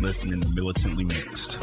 listening to Militantly Mixed.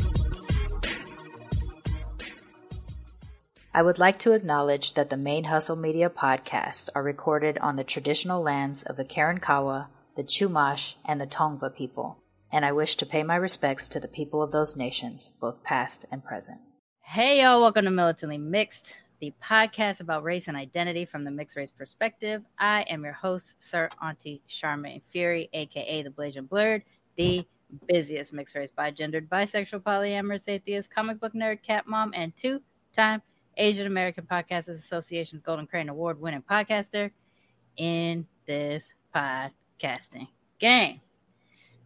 I would like to acknowledge that the ManeHustle Media podcasts are recorded on the traditional lands of the Karankawa, the Chumash, and the Tongva people, and I wish to pay my respects to the people of those nations, both past and present. Hey, y'all, welcome to Militantly Mixed, the podcast about race and identity from the mixed race perspective. I am your host, Sir Auntie Sharmane Fury, aka the Blasian Blerd, the busiest mixed race, bi-gendered, bisexual, polyamorous, atheist, comic book nerd, cat mom, and two time Asian American Podcasters Association's Golden Crane Award winning podcaster in this podcasting game.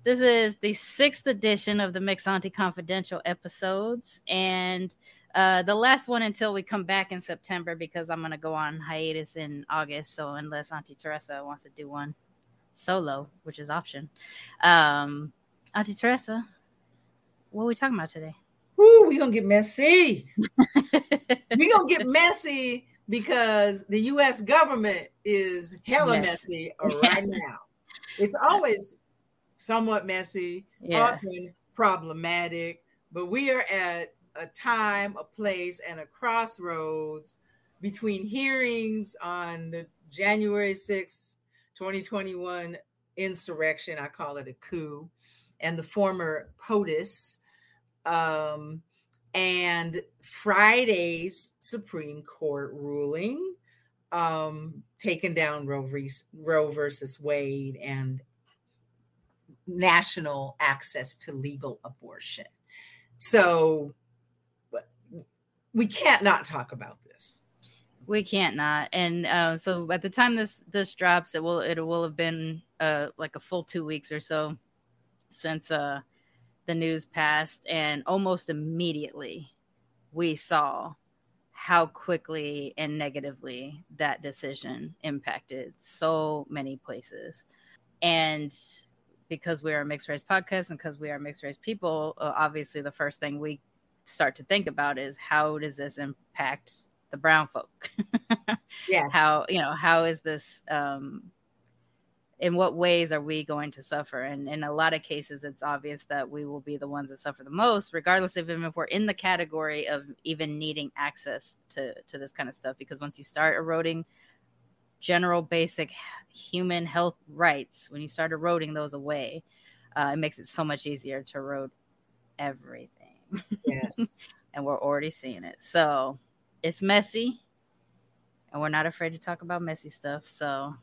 This is the sixth edition of the Mix Auntie Confidential episodes, and uh, the last one until we come back in September because I'm going to go on hiatus in August. So, unless Auntie TaRessa wants to do one solo, which is option, um, Auntie TaRessa, what are we talking about today? Woo, we gonna get messy. we're gonna get messy because the U.S. government is hella Messy. messy right now. It's always somewhat messy, Yeah. often problematic, but we are at a time, a place, and a crossroads between hearings on the January 6th, 2021 insurrection. I call it a coup, and the former POTUS um, and Friday's Supreme Court ruling um, taken down Roe, versus- Roe versus Wade and national access to legal abortion. So we can't not talk about this. We can't not. And uh, so at the time this this drops, it will it will have been uh like a full two weeks or so since uh the news passed, and almost immediately we saw how quickly and negatively that decision impacted so many places. And because we are a mixed race podcast and because we are mixed race people, uh, obviously the first thing we start to think about is how does this impact the brown folk? Yes. how you know how is this um in what ways are we going to suffer and in a lot of cases it's obvious that we will be the ones that suffer the most regardless of even if we're in the category of even needing access to to this kind of stuff because once you start eroding general basic human health rights when you start eroding those away uh, it makes it so much easier to erode everything yes. and we're already seeing it. So it's messy, and we're not afraid to talk about messy stuff. So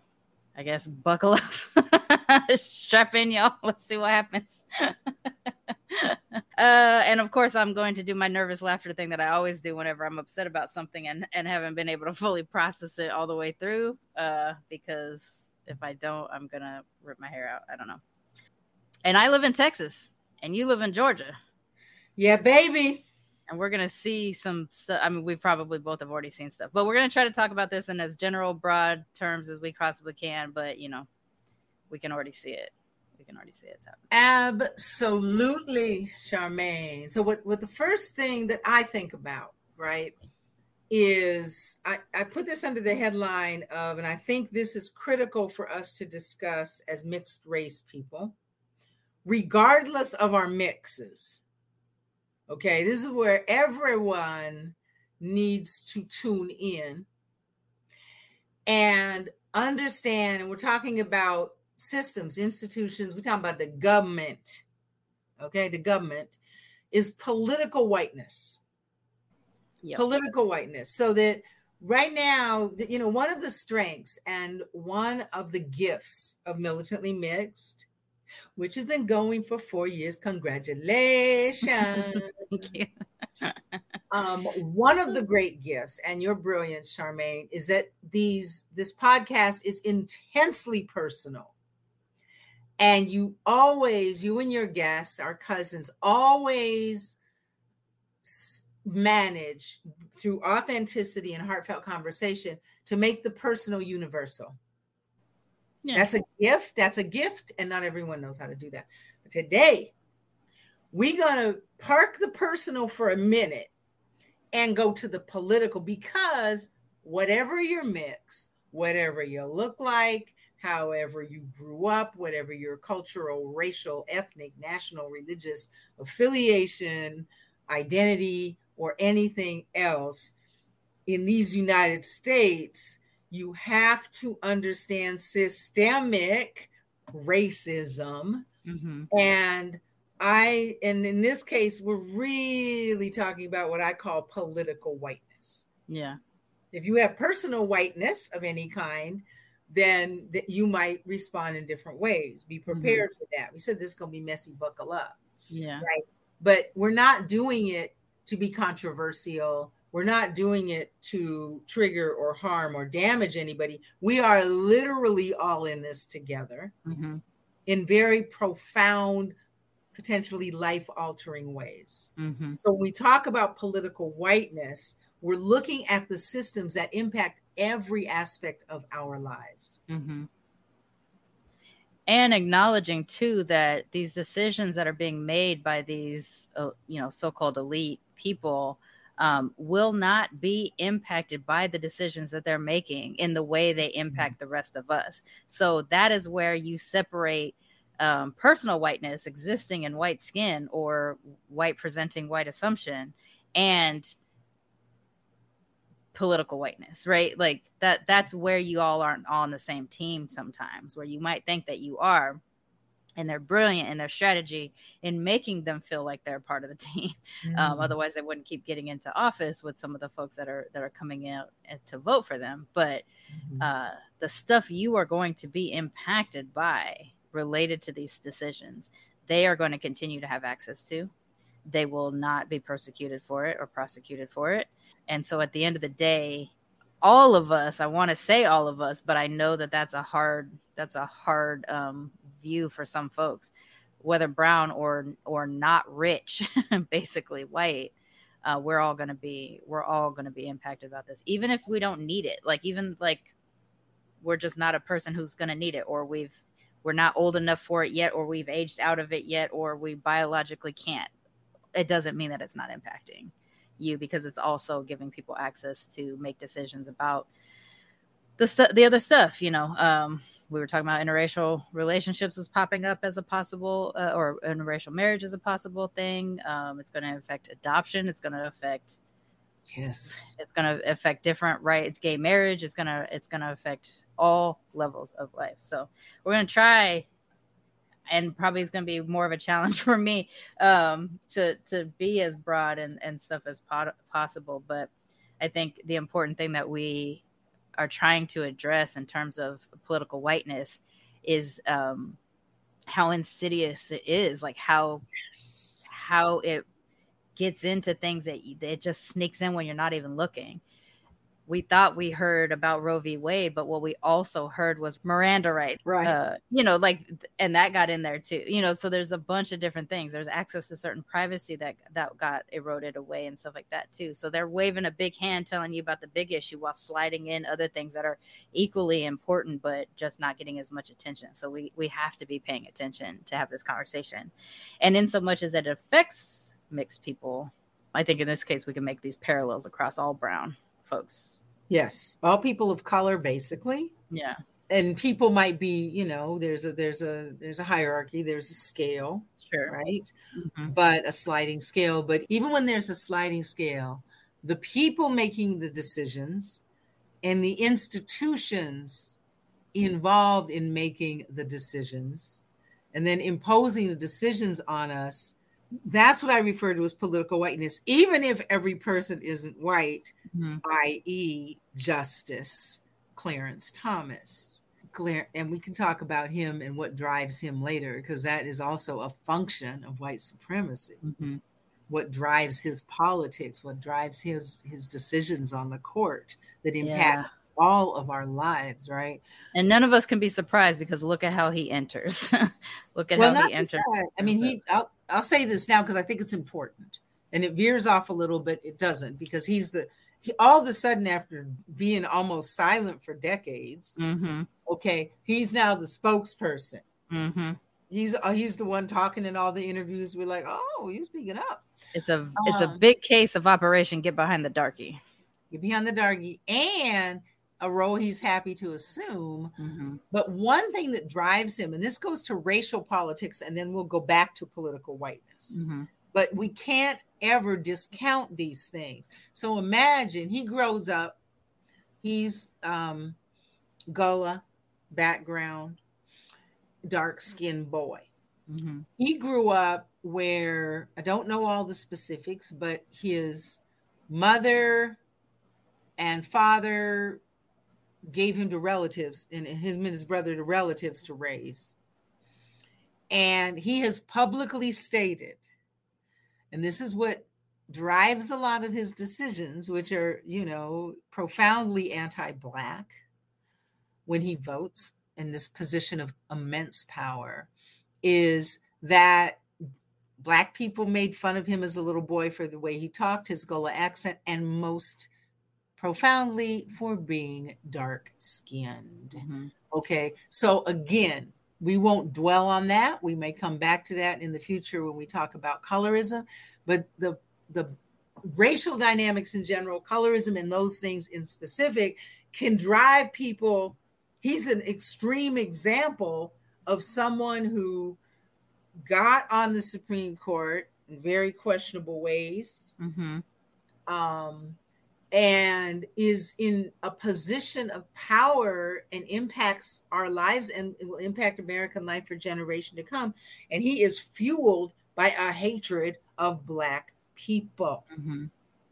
I guess buckle up, strap in, y'all. Let's see what happens. uh, and of course, I'm going to do my nervous laughter thing that I always do whenever I'm upset about something and, and haven't been able to fully process it all the way through. Uh, because if I don't, I'm gonna rip my hair out. I don't know. And I live in Texas, and you live in Georgia Yeah, baby. And we're gonna see some stuff. I mean, we probably both have already seen stuff, but we're gonna try to talk about this in as general, broad terms as we possibly can. But you know, we can already see it. We can already see it. Happening. Absolutely, Sharmane. So what, what the first thing that I think about, right, is I, I put this under the headline of, and I think this is critical for us to discuss as mixed race people, regardless of our mixes. Okay, this is where everyone needs to tune in and understand, and we're talking about systems, institutions, we're talking about the government. Okay, the government is political whiteness. Yep. Political whiteness. So that right now, you know, one of the strengths and one of the gifts of militantly mixed, which has been going for four years, congratulations. Thank you. um, one of the great gifts and your brilliance, Sharmane, is that these this podcast is intensely personal. And you always, you and your guests, our cousins, always manage through authenticity and heartfelt conversation to make the personal universal. Yeah. That's a gift. That's a gift. And not everyone knows how to do that. But today, we're going to park the personal for a minute and go to the political because whatever your mix, whatever you look like, however you grew up, whatever your cultural, racial, ethnic, national, religious affiliation, identity, or anything else in these United States, you have to understand systemic racism. Mm-hmm. And I, and in this case, we're really talking about what I call political whiteness. Yeah. If you have personal whiteness of any kind, then that you might respond in different ways. Be mm-hmm. prepared mm-hmm. for that. We said this is going to be messy, buckle up. Yeah. Right. But we're not doing it to be controversial. We're not doing it to trigger or harm or damage anybody. We are literally all in this together mm-hmm. in very profound, potentially life altering ways. Mm-hmm. So when we talk about political whiteness, we're looking at the systems that impact every aspect of our lives. Mm-hmm. And acknowledging too that these decisions that are being made by these, uh, you know, so-called elite people um, will not be impacted by the decisions that they're making in the way they impact the rest of us. So that is where you separate um, personal whiteness, existing in white skin or white presenting white assumption, and political whiteness, right? Like that that's where you all aren't all on the same team sometimes, where you might think that you are. And they're brilliant in their strategy in making them feel like they're part of the team. Um, mm. Um, otherwise, they wouldn't keep getting into office with some of the folks that are that are coming out to vote for them. But mm-hmm. uh, the stuff you are going to be impacted by related to these decisions, they are going to continue to have access to. They will not be persecuted for it or prosecuted for it. And so at the end of the day, all of us, I want to say all of us, but I know that that's a hard that's a hard um, view for some folks, whether brown or or not rich, basically white. Uh, we're all going to be we're all going to be impacted about this, even if we don't need it. Like even like we're just not a person who's going to need it, or we've we're not old enough for it yet, or we've aged out of it yet, or we biologically can't. It doesn't mean that it's not impacting you because it's also giving people access to make decisions about the stu- the other stuff you know um, we were talking about interracial relationships was popping up as a possible uh, or interracial marriage as a possible thing. Um, it's going to affect adoption. It's going to affect yes. It's going to affect different rights gay marriage. It's going to it's going to affect all levels of life. So we're going to try and probably it's going to be more of a challenge for me um, to to be as broad and, and stuff as po- possible. But I think the important thing that we are trying to address in terms of political whiteness is um, how insidious it is, like how yes. how it gets into things that it just sneaks in when you're not even looking we thought we heard about Roe v. Wade, but what we also heard was Miranda rights. Right. Uh, you know, like, and that got in there too. You know, so there's a bunch of different things. There's access to certain privacy that that got eroded away and stuff like that too. So they're waving a big hand, telling you about the big issue while sliding in other things that are equally important, but just not getting as much attention. So we we have to be paying attention to have this conversation, and in so much as it affects mixed people, I think in this case we can make these parallels across all brown folks. Yes, all people of color, basically. Yeah, and people might be, you know, there's a there's a there's a hierarchy, there's a scale, sure, right? Mm-hmm. But a sliding scale. But even when there's a sliding scale, the people making the decisions and the institutions involved in making the decisions and then imposing the decisions on us that's what I refer to as political whiteness, even if every person isn't white, mm-hmm. i.e., Justice Clarence Thomas. Claire, and we can talk about him and what drives him later, because that is also a function of white supremacy. Mm-hmm. What drives his politics, what drives his his decisions on the court that impact yeah. All of our lives, right? And none of us can be surprised because look at how he enters. look at well, how he enters. That. I mean, he. I'll, I'll say this now because I think it's important. and it veers off a little but It doesn't because he's the he, all of a sudden after being almost silent for decades. Mm-hmm. Okay, he's now the spokesperson. Mm-hmm. He's uh, he's the one talking in all the interviews. We're like, oh, you're speaking up. It's a it's a Um, big case of Operation Get Behind the Darky. You're behind the darky, and a role he's happy to assume. Mm-hmm. But one thing that drives him, and this goes to racial politics, and then we'll go back to political whiteness. Mm-hmm. But we can't ever discount these things. So imagine he grows up, he's um, Gullah background, dark skinned boy. Mm-hmm. He grew up where I don't know all the specifics, but his mother and father gave him to relatives and his and his brother to relatives to raise. And he has publicly stated, and this is what drives a lot of his decisions, which are, you know, profoundly anti Black when he votes in this position of immense power, is that Black people made fun of him as a little boy for the way he talked, his Gullah accent, and most profoundly for being dark skinned. Mm-hmm. Okay. So again, we won't dwell on that. We may come back to that in the future when we talk about colorism, but the the racial dynamics in general, colorism and those things in specific can drive people. He's an extreme example of someone who got on the Supreme Court in very questionable ways. Mm-hmm. Um, and is in a position of power and impacts our lives and will impact American life for generation to come. And he is fueled by a hatred of black people Mm-hmm.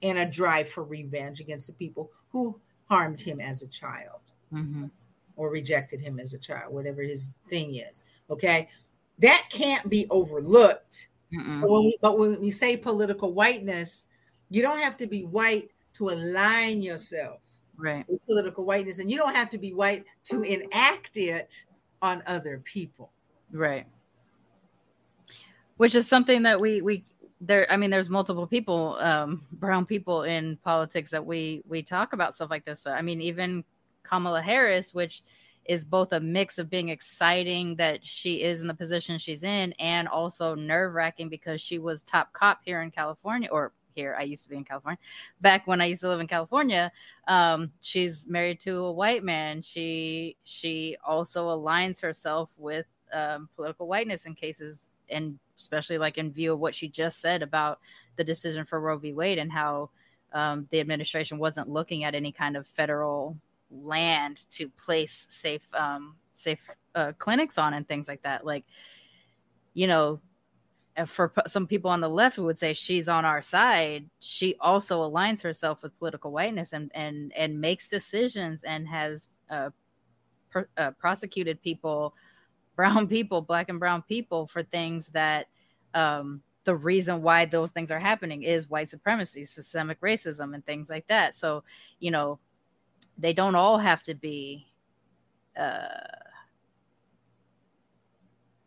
and a drive for revenge against the people who harmed him as a child Mm-hmm. or rejected him as a child, whatever his thing is. Okay. That can't be overlooked. Mm-mm. So when we, but when we say political whiteness, you don't have to be white to align yourself right. with political whiteness, and you don't have to be white to enact it on other people. Right. Which is something that we we there I mean there's multiple people um brown people in politics that we we talk about stuff like this. So, I mean even Kamala Harris which is both a mix of being exciting that she is in the position she's in and also nerve-wracking because she was top cop here in California or here I used to be in California back when I used to live in California um she's married to a white man she she also aligns herself with um, political whiteness in cases and especially like in view of what she just said about the decision for Roe v. Wade and how um, the administration wasn't looking at any kind of federal land to place safe um, safe uh, clinics on and things like that. Like, you know, for some people on the left who would say she's on our side, she also aligns herself with political whiteness and and and makes decisions and has uh, uh, prosecuted people brown people, black and brown people, for things that um, the reason why those things are happening is white supremacy, systemic racism, and things like that. So, you know, they don't all have to be, uh,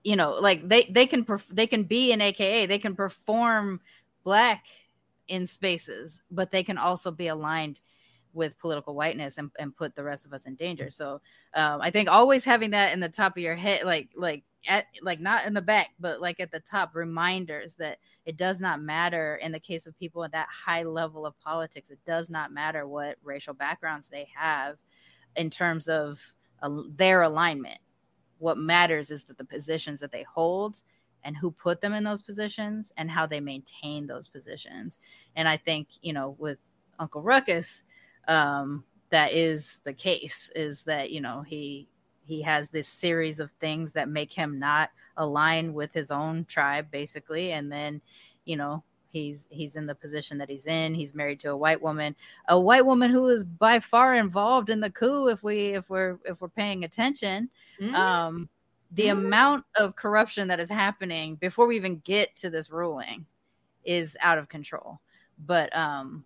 you know, like they they can perf- they can be an AKA, they can perform black in spaces, but they can also be aligned with political whiteness and, and put the rest of us in danger. So um, I think always having that in the top of your head, like like at like not in the back, but like at the top, reminders that it does not matter in the case of people at that high level of politics. It does not matter what racial backgrounds they have in terms of uh, their alignment. What matters is that the positions that they hold and who put them in those positions and how they maintain those positions. And I think, you know, with Uncle Ruckus, um, that is the case is that, you know, he he has this series of things that make him not align with his own tribe basically and then you know he's he's in the position that he's in he's married to a white woman a white woman who is by far involved in the coup if we if we're if we're paying attention Mhm. um the Mhm. amount of corruption that is happening before we even get to this ruling is out of control but um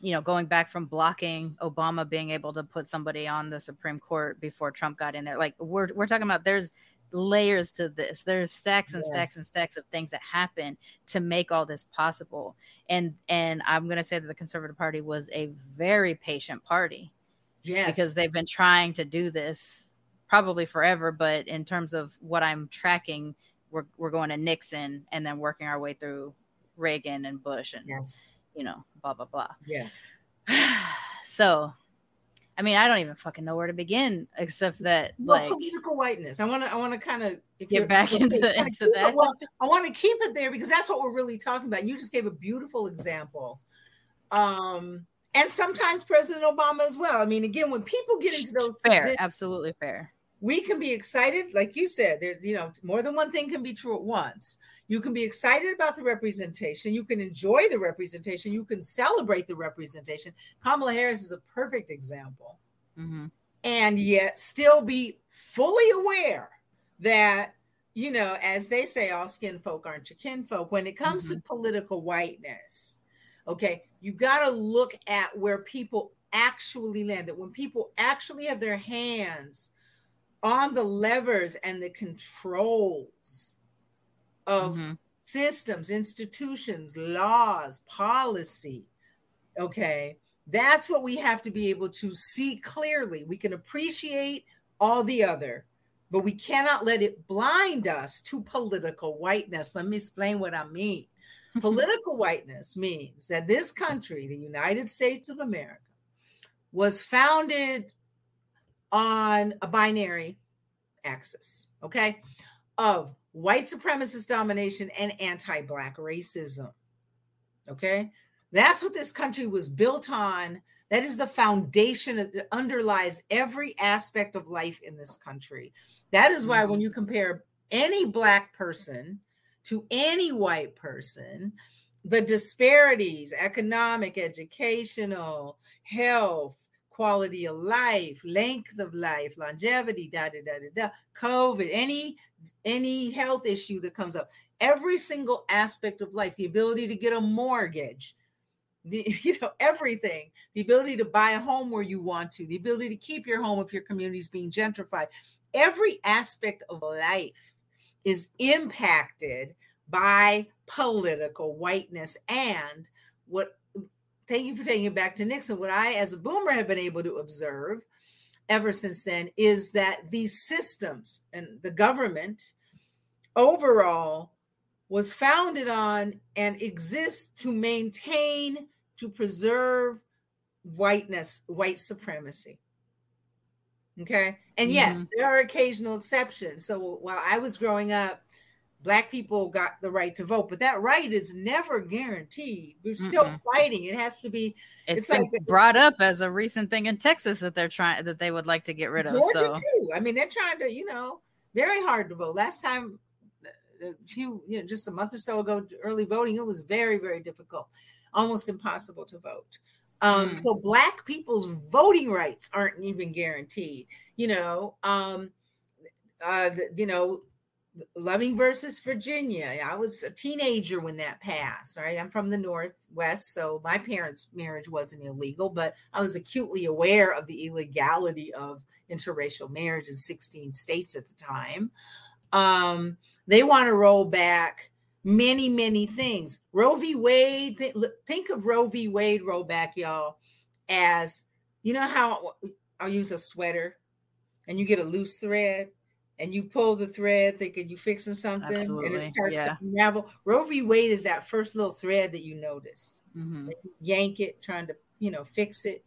you know going back from blocking obama being able to put somebody on the supreme court before trump got in there like we're we're talking about there's layers to this. There's stacks and Yes. stacks and stacks of things that happen to make all this possible. And and I'm gonna say that the Conservative Party was a very patient party Yes. because they've been trying to do this probably forever. But in terms of what I'm tracking, we're we're going to Nixon and then working our way through Reagan and Bush and yes. you know blah blah blah. Yes. so, I mean, I don't even fucking know where to begin except that Well, like political whiteness. I want to. I want to kind of Get back into- into that. Well, I want to keep it there because that's what we're really talking about. You just gave a beautiful example, um, and sometimes President Obama as well. I mean, again, when people get into those fair, absolutely fair. we can be excited, like you said. There's, you know, more than one thing can be true at once. You can be excited about the representation. You can enjoy the representation. You can celebrate the representation. Kamala Harris is a perfect example hmm and yet still be fully aware that you know as they say all skin folk aren't your kinfolk when it comes to political whiteness okay you got to look at where people actually land that when people actually have their hands on the levers and the controls of Mhm. systems, institutions, laws, policy. Okay. That's what we have to be able to see clearly. We can appreciate all the other, but we cannot let it blind us to political whiteness. Let me explain what I mean. political whiteness means that this country, the United States of America, was founded on a binary axis, okay, of white supremacist domination and anti Black racism. Okay, that's what this country was built on. That is the foundation that underlies every aspect of life in this country. That is why when mm-hmm. you compare any Black person to any white person, the disparities economic, educational, health, quality of life, length of life, longevity, da da da da da, COVID, any any health issue that comes up, every single aspect of life, the ability to get a mortgage, the you know everything, the ability to buy a home where you want to, the ability to keep your home if your community is being gentrified, every aspect of life is impacted by political whiteness and what thank you for taking it back to Nixon. What I, as a boomer, have been able to observe ever since then is that these systems and the government overall was founded on and exists to maintain, to preserve whiteness, white supremacy. Okay. And yes, Mhm. there are occasional exceptions. So while I was growing up, black people got the right to vote, but that right is never guaranteed. We're still Mm-mm. fighting. It has to be It's like- brought up as a recent thing in Texas that they're trying that they would like to get rid of. Georgia So too. I mean, they're trying to, you know, very hard to vote. Last time, a few, you know, just a month or so ago, early voting, it was very, very difficult, almost impossible to vote. Um, Mm. So black people's voting rights aren't even guaranteed. You know, um, uh, you know, Loving versus Virginia. I was a teenager when that passed. Right, I'm from the Northwest, so my parents' marriage wasn't illegal, but I was acutely aware of the illegality of interracial marriage in 16 states at the time. Um, they want to roll back many, many things. Roe v. Wade. Th- think of Roe v. Wade rollback, y'all, as you know how I'll use a sweater, and you get a loose thread and you pull the thread thinking you fixing something and it starts yeah. to unravel. Roe v. Wade is that first little thread that you notice. mhm. Yank it, trying to, you know, fix it,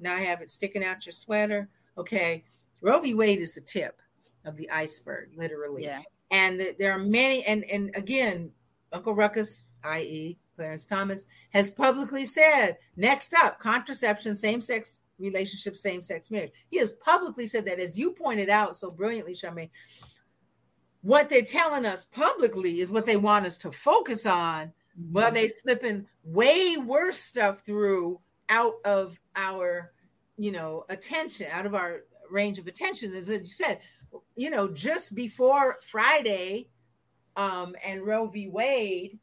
not have it sticking out your sweater. Okay. Roe v. Wade is the tip of the iceberg, literally. yeah, And th- there are many, and and again, Uncle Ruckus, i.e., Clarence Thomas, has publicly said, next up, contraception, same-sex relationship, same-sex marriage. He has publicly said that, as you pointed out so brilliantly, Sharmane. What they're telling us publicly is what they want us to focus on. Well, they slipping way worse stuff through out of our, you know, attention, out of our range of attention. As you said, you know, just before Friday, um, and Roe v. Wade,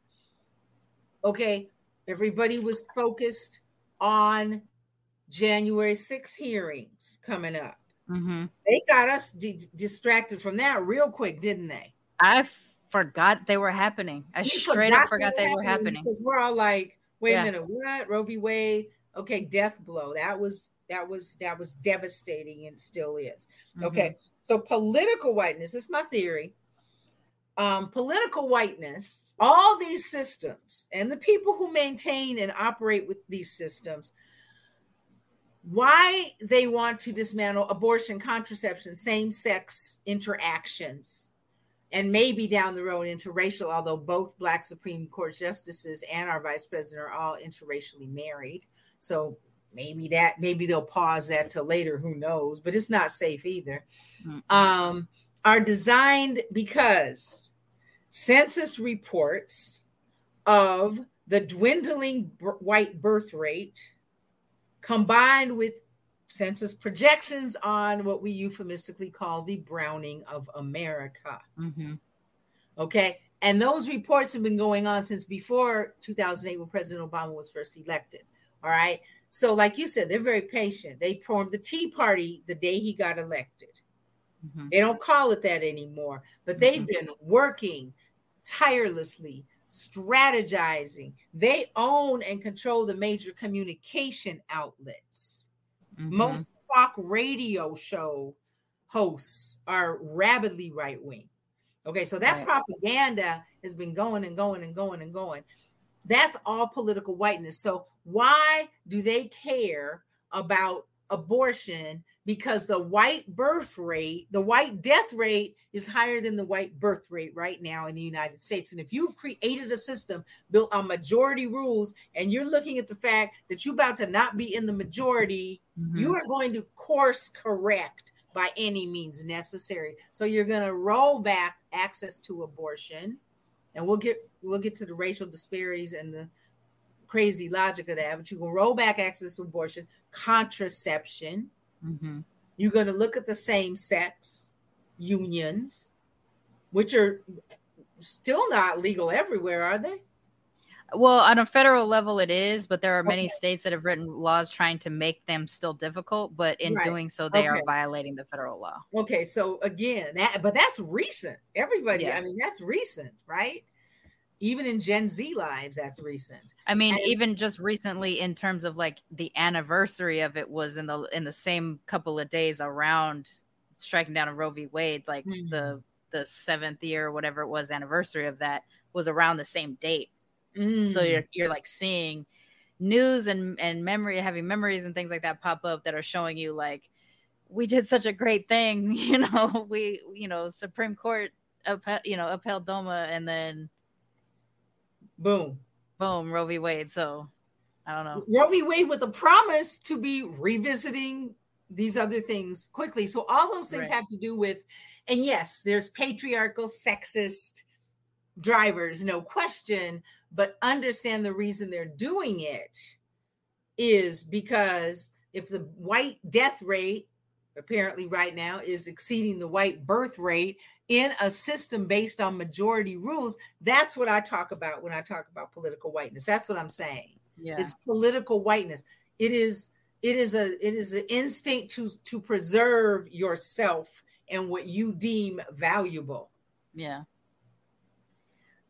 okay, everybody was focused on January 6 hearings coming up. Mm-hmm. They got us d- distracted from that real quick, didn't they? I forgot they were happening. I we straight up forgot they, were happening because we're all like, "Wait yeah. a minute, what? Roe v. Wade? Okay, death blow. That was that was that was devastating, and still is. Mm-hmm. Okay, so political whiteness is my theory. Um, political whiteness, all these systems, and the people who maintain and operate with these systems why they want to dismantle abortion, contraception, same sex interactions, and maybe down the road interracial, although both Black Supreme Court justices and our vice president are all interracially married. So maybe that, maybe they'll pause that till later, who knows, but it's not safe either. Mm-hmm. Um, are designed because census reports of the dwindling b- white birth rate combined with census projections on what we euphemistically call the browning of America. Mm-hmm. Okay. And those reports have been going on since before 2008 when President Obama was first elected. All right. So, like you said, they're very patient. They formed the Tea Party the day he got elected. Mm-hmm. They don't call it that anymore, but they've mm-hmm. been working tirelessly strategizing. They own and control the major communication outlets. Mm-hmm. Most talk radio show hosts are rabidly right wing. Okay, so that right. propaganda has been going and going and going and going. That's all political whiteness. So why do they care about abortion because the white birth rate, the white death rate is higher than the white birth rate right now in the United States. And if you've created a system built on majority rules and you're looking at the fact that you're about to not be in the majority, mm-hmm. you are going to course correct by any means necessary. So you're going to roll back access to abortion and we'll get we'll get to the racial disparities and the crazy logic of that, but you can roll back access to abortion, contraception. Mm-hmm. You're going to look at the same sex unions, which are still not legal everywhere, are they? Well, on a federal level, it is, but there are many okay. states that have written laws trying to make them still difficult. But in right. doing so, they okay. are violating the federal law. Okay, so again, that but that's recent. Everybody, yeah. I mean, that's recent, right? Even in Gen Z lives, that's recent. I mean, and even just recently, in terms of like the anniversary of it, was in the in the same couple of days around striking down a Roe v. Wade, like mm-hmm. the the seventh year, or whatever it was, anniversary of that was around the same date. Mm-hmm. So you're you're like seeing news and and memory, having memories and things like that pop up that are showing you like we did such a great thing, you know, we you know Supreme Court, upheld, you know, upheld DOMA, and then Boom. Boom. Roe v. Wade. So I don't know. Roe v. Wade with a promise to be revisiting these other things quickly. So all those things right. have to do with, and yes, there's patriarchal, sexist drivers, no question, but understand the reason they're doing it is because if the white death rate apparently right now is exceeding the white birth rate in a system based on majority rules. That's what i talk about when i talk about political whiteness. That's what i'm saying. Yeah. it's political whiteness. It is it is a it is an instinct to to preserve yourself and what you deem valuable. Yeah.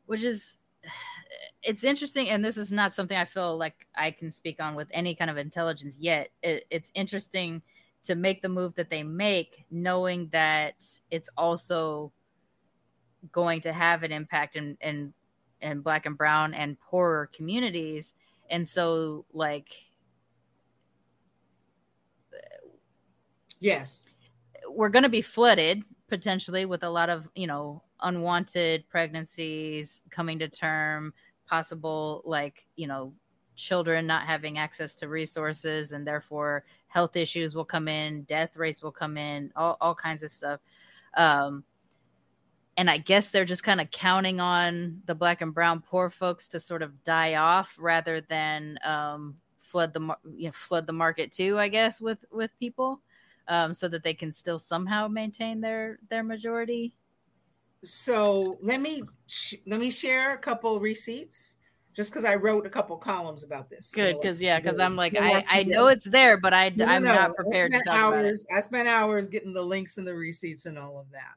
Which is it's interesting and this is not something i feel like i can speak on with any kind of intelligence yet. It, it's interesting to make the move that they make, knowing that it's also going to have an impact in in, in black and brown and poorer communities. And so like yes. We're going to be flooded potentially with a lot of, you know, unwanted pregnancies coming to term, possible like, you know, children not having access to resources and therefore health issues will come in death rates will come in all, all kinds of stuff. Um, and i guess they're just kind of counting on the black and brown poor folks to sort of die off rather than um, flood the you know, flood the market too i guess with with people um, so that they can still somehow maintain their their majority. So let me let me share a couple receipts just because I wrote a couple columns about this. Good, because yeah, because I'm like I, I know it's there, but I No, I'm no. not prepared I to spent talk about it. hours, I spent hours getting the links and the receipts and all of that.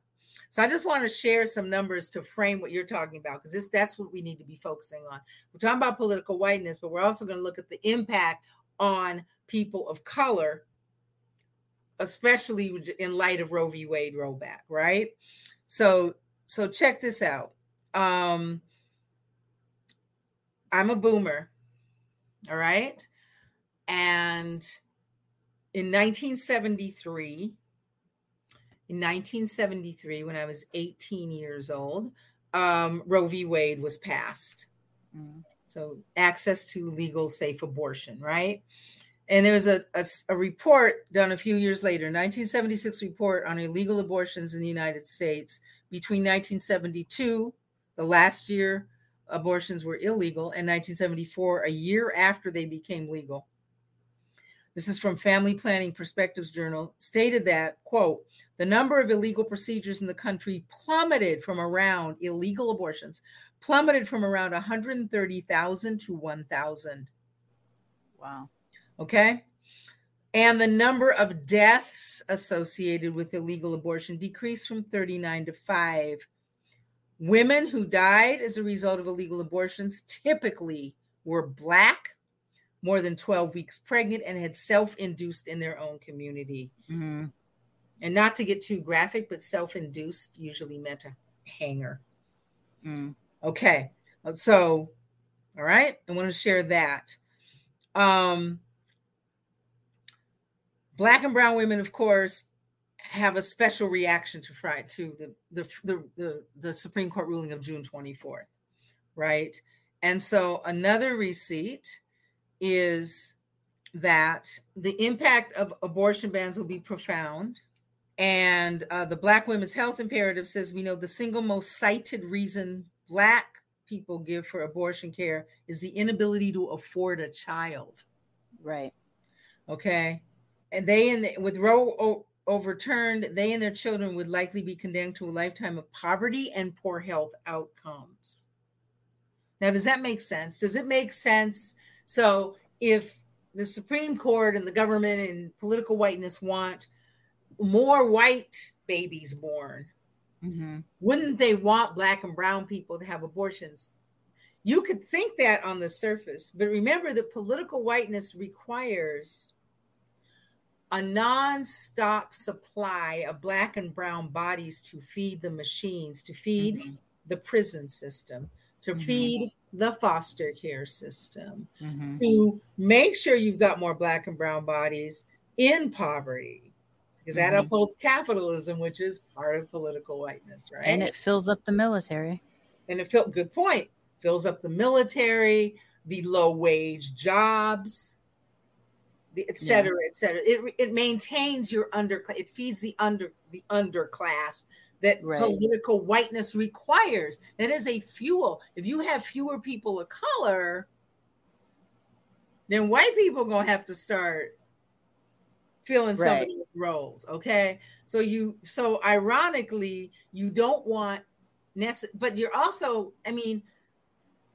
So I just want to share some numbers to frame what you're talking about because this that's what we need to be focusing on. We're talking about political whiteness, but we're also going to look at the impact on people of color, especially in light of Roe v. Wade rollback, right? So so check this out. Um I'm a boomer, all right? And in 1973, in 1973, when I was 18 years old, um, Roe v. Wade was passed. Mm. So access to legal, safe abortion, right? And there was a, a, a report done a few years later, 1976 report on illegal abortions in the United States between 1972, the last year abortions were illegal, in 1974, a year after they became legal. This is from Family Planning Perspectives Journal, stated that, quote, the number of illegal procedures in the country plummeted from around illegal abortions, plummeted from around 130,000 to 1,000. Wow. Okay. And the number of deaths associated with illegal abortion decreased from 39 to 5. Women who died as a result of illegal abortions typically were Black, more than 12 weeks pregnant, and had self induced in their own community. Mhm. And not to get too graphic, but self induced usually meant a hanger. Mm. Okay. Uh, So, all right. I want to share that. Um, black and brown women, of course, have a special reaction to Friday to the the, the the the Supreme Court ruling of June 24th, right? And so another receipt is that the impact of abortion bans will be profound. And uh, the Black Women's Health Imperative says we know the single most cited reason Black people give for abortion care is the inability to afford a child. Right. Okay. And they, in the, with Roe overturned, they and their children would likely be condemned to a lifetime of poverty and poor health outcomes. Now, does that make sense? Does it make sense? So, if the Supreme Court and the government and political whiteness want more white babies born, hmm wouldn't they want black and brown people to have abortions? You could think that on the surface, but remember that political whiteness requires a non-stop supply of black and brown bodies to feed the machines, to feed Mhm. the prison system, to Mhm. feed the foster care system, hmm to make sure you've got more black and brown bodies in poverty because that Mhm. upholds capitalism which is part of political whiteness right And it fills up the military. and it felt good point fills up the military the low wage jobs et cetera et cetera. It, it maintains your under it feeds the under the underclass that Right. political whiteness requires. That is a fuel. If you have fewer people of color then white people gonna have to start filling some of these roles okay? So you so ironically you don't want necess- but you're also i mean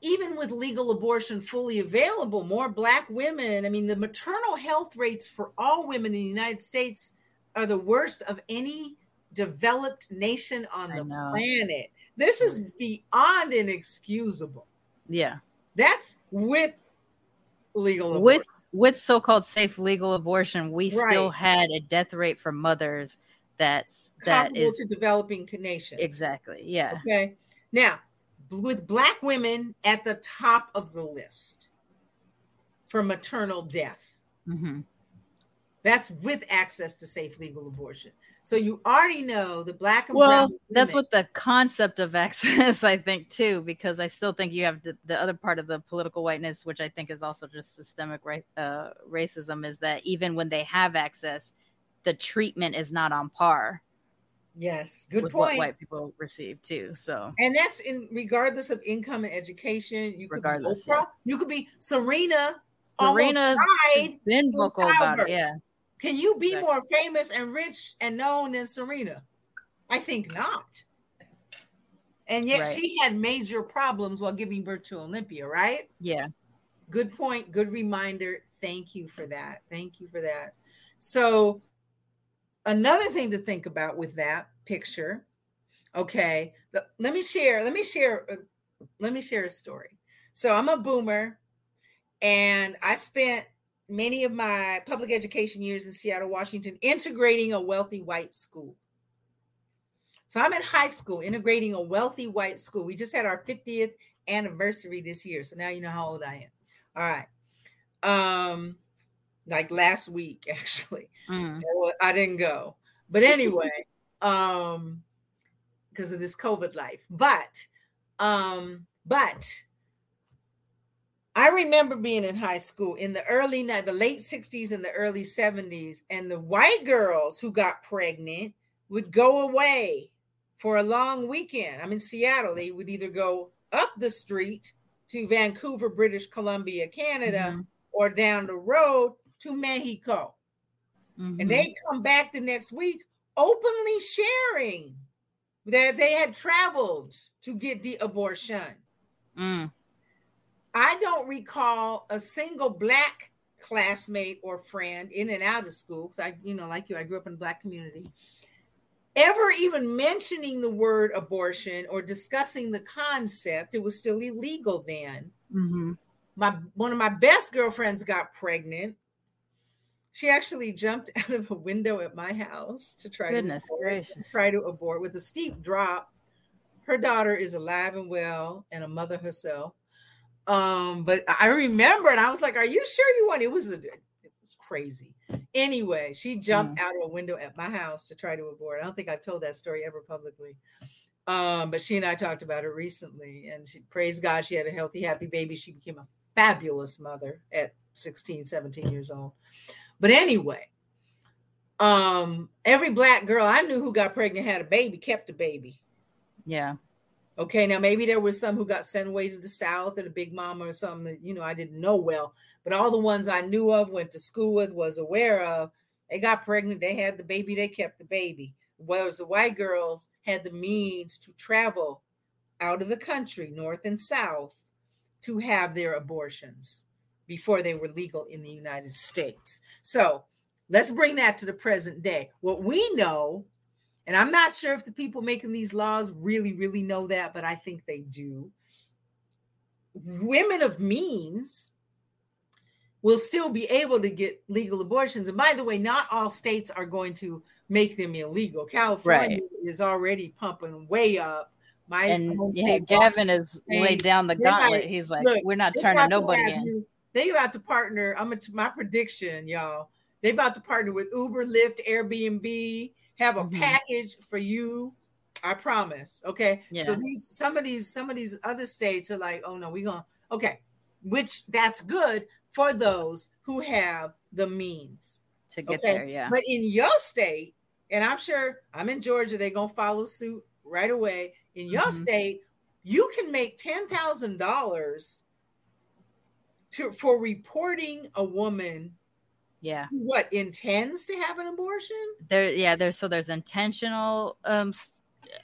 even with legal abortion fully available more black women i mean the maternal health rates for all women in the united states are the worst of any developed nation on I the know. planet this is beyond inexcusable Yeah. that's with legal abortion. With with so-called safe legal abortion, we still had a death rate for mothers that's that comparable is to developing nations. exactly. Yeah. Okay. Now, with black women at the top of the list for maternal death, hmm that's with access to safe legal abortion. So you already know the black and Well, brown. that's what the concept of access, I think, too, because I still think you have the, the other part of the political whiteness, which I think is also just systemic uh, racism, is that even when they have access, the treatment is not on par Yes, good point. white people receive, too. So, And that's in regardless of income and education. You could Regardless, be Oprah, yeah. you could be Serena. Serena's been vocal about it. Yeah. Can you be Exactly. more famous and rich and known than Serena? I think not. And yet Right. she had major problems while giving birth to Olympia, right? Yeah. Good point. Good reminder. Thank you for that. Thank you for that. So, another thing to think about with that picture, okay. let me share. Let me share. uh, Let me share a story. So, I'm a boomer, and I spent many of my public education years in Seattle, Washington, integrating a wealthy white school. So, I'm in high school, integrating a wealthy white school. We just had our 50th anniversary this year. So now you know how old I am. All right. Um, like last week, actually. Mm. I didn't go. But anyway, um, because of this COVID life. But um, but I remember being in high school in the early the late 60s and the early 70s, and the white girls who got pregnant would go away for a long weekend. I'm in Seattle. They would either go up the street to Vancouver, British Columbia, Canada, Mhm. or down the road to Mexico. Mhm. And they come back the next week openly sharing that they had traveled to get the abortion. Mm. I don't recall a single black classmate or friend in and out of school because I, you know, like you, I grew up in a black community, ever even mentioning the word abortion or discussing the concept. It was still illegal then. Mhm. My one of my best girlfriends got pregnant. She actually jumped out of a window at my house to try Goodness to abort, gracious. try to abort with a steep drop. Her daughter is alive and well and a mother herself. Um, but I remember, and I was like, "Are you sure you want?" It was a, it was crazy. Anyway, she jumped out of a window at my house to try to abort. I don't think I've told that story ever publicly. Um, but she and I talked about it recently, and she praised God she had a healthy, happy baby. She became a fabulous mother at 16, 17 years old. But anyway, um, every black girl I knew who got pregnant had a baby, kept a baby. Yeah. Okay, now maybe there was some who got sent away to the south and a big mama or something that you know I didn't know well, but all the ones I knew of, went to school with, was aware of, they got pregnant, they had the baby, they kept the baby. Whereas the white girls had the means to travel out of the country, north and south, to have their abortions before they were legal in the United States. So let's bring that to the present day. What we know and I'm not sure if the people making these laws really, really know that, but I think they do. Women of means will still be able to get legal abortions. And by the way, not all states are going to make them illegal. California is already pumping way up. My And yeah, Gavin has laid down the like, gauntlet. He's like, look, we're not turning nobody in. you- they about to partner. I'm a, my prediction, y'all. They about to partner with Uber, Lyft, Airbnb, have a Mhm. package for you. I promise. Okay. So these some of these some of these other states are like, oh no, we're gonna okay, which that's good for those who have the means. to get Okay. there. Yeah. But in your state, and I'm sure I'm in Georgia, they're gonna follow suit right away. In your Mhm. state, you can make ten thousand dollars to for reporting a woman Yeah. what intends to have an abortion. There. Yeah. There's so there's intentional. Um.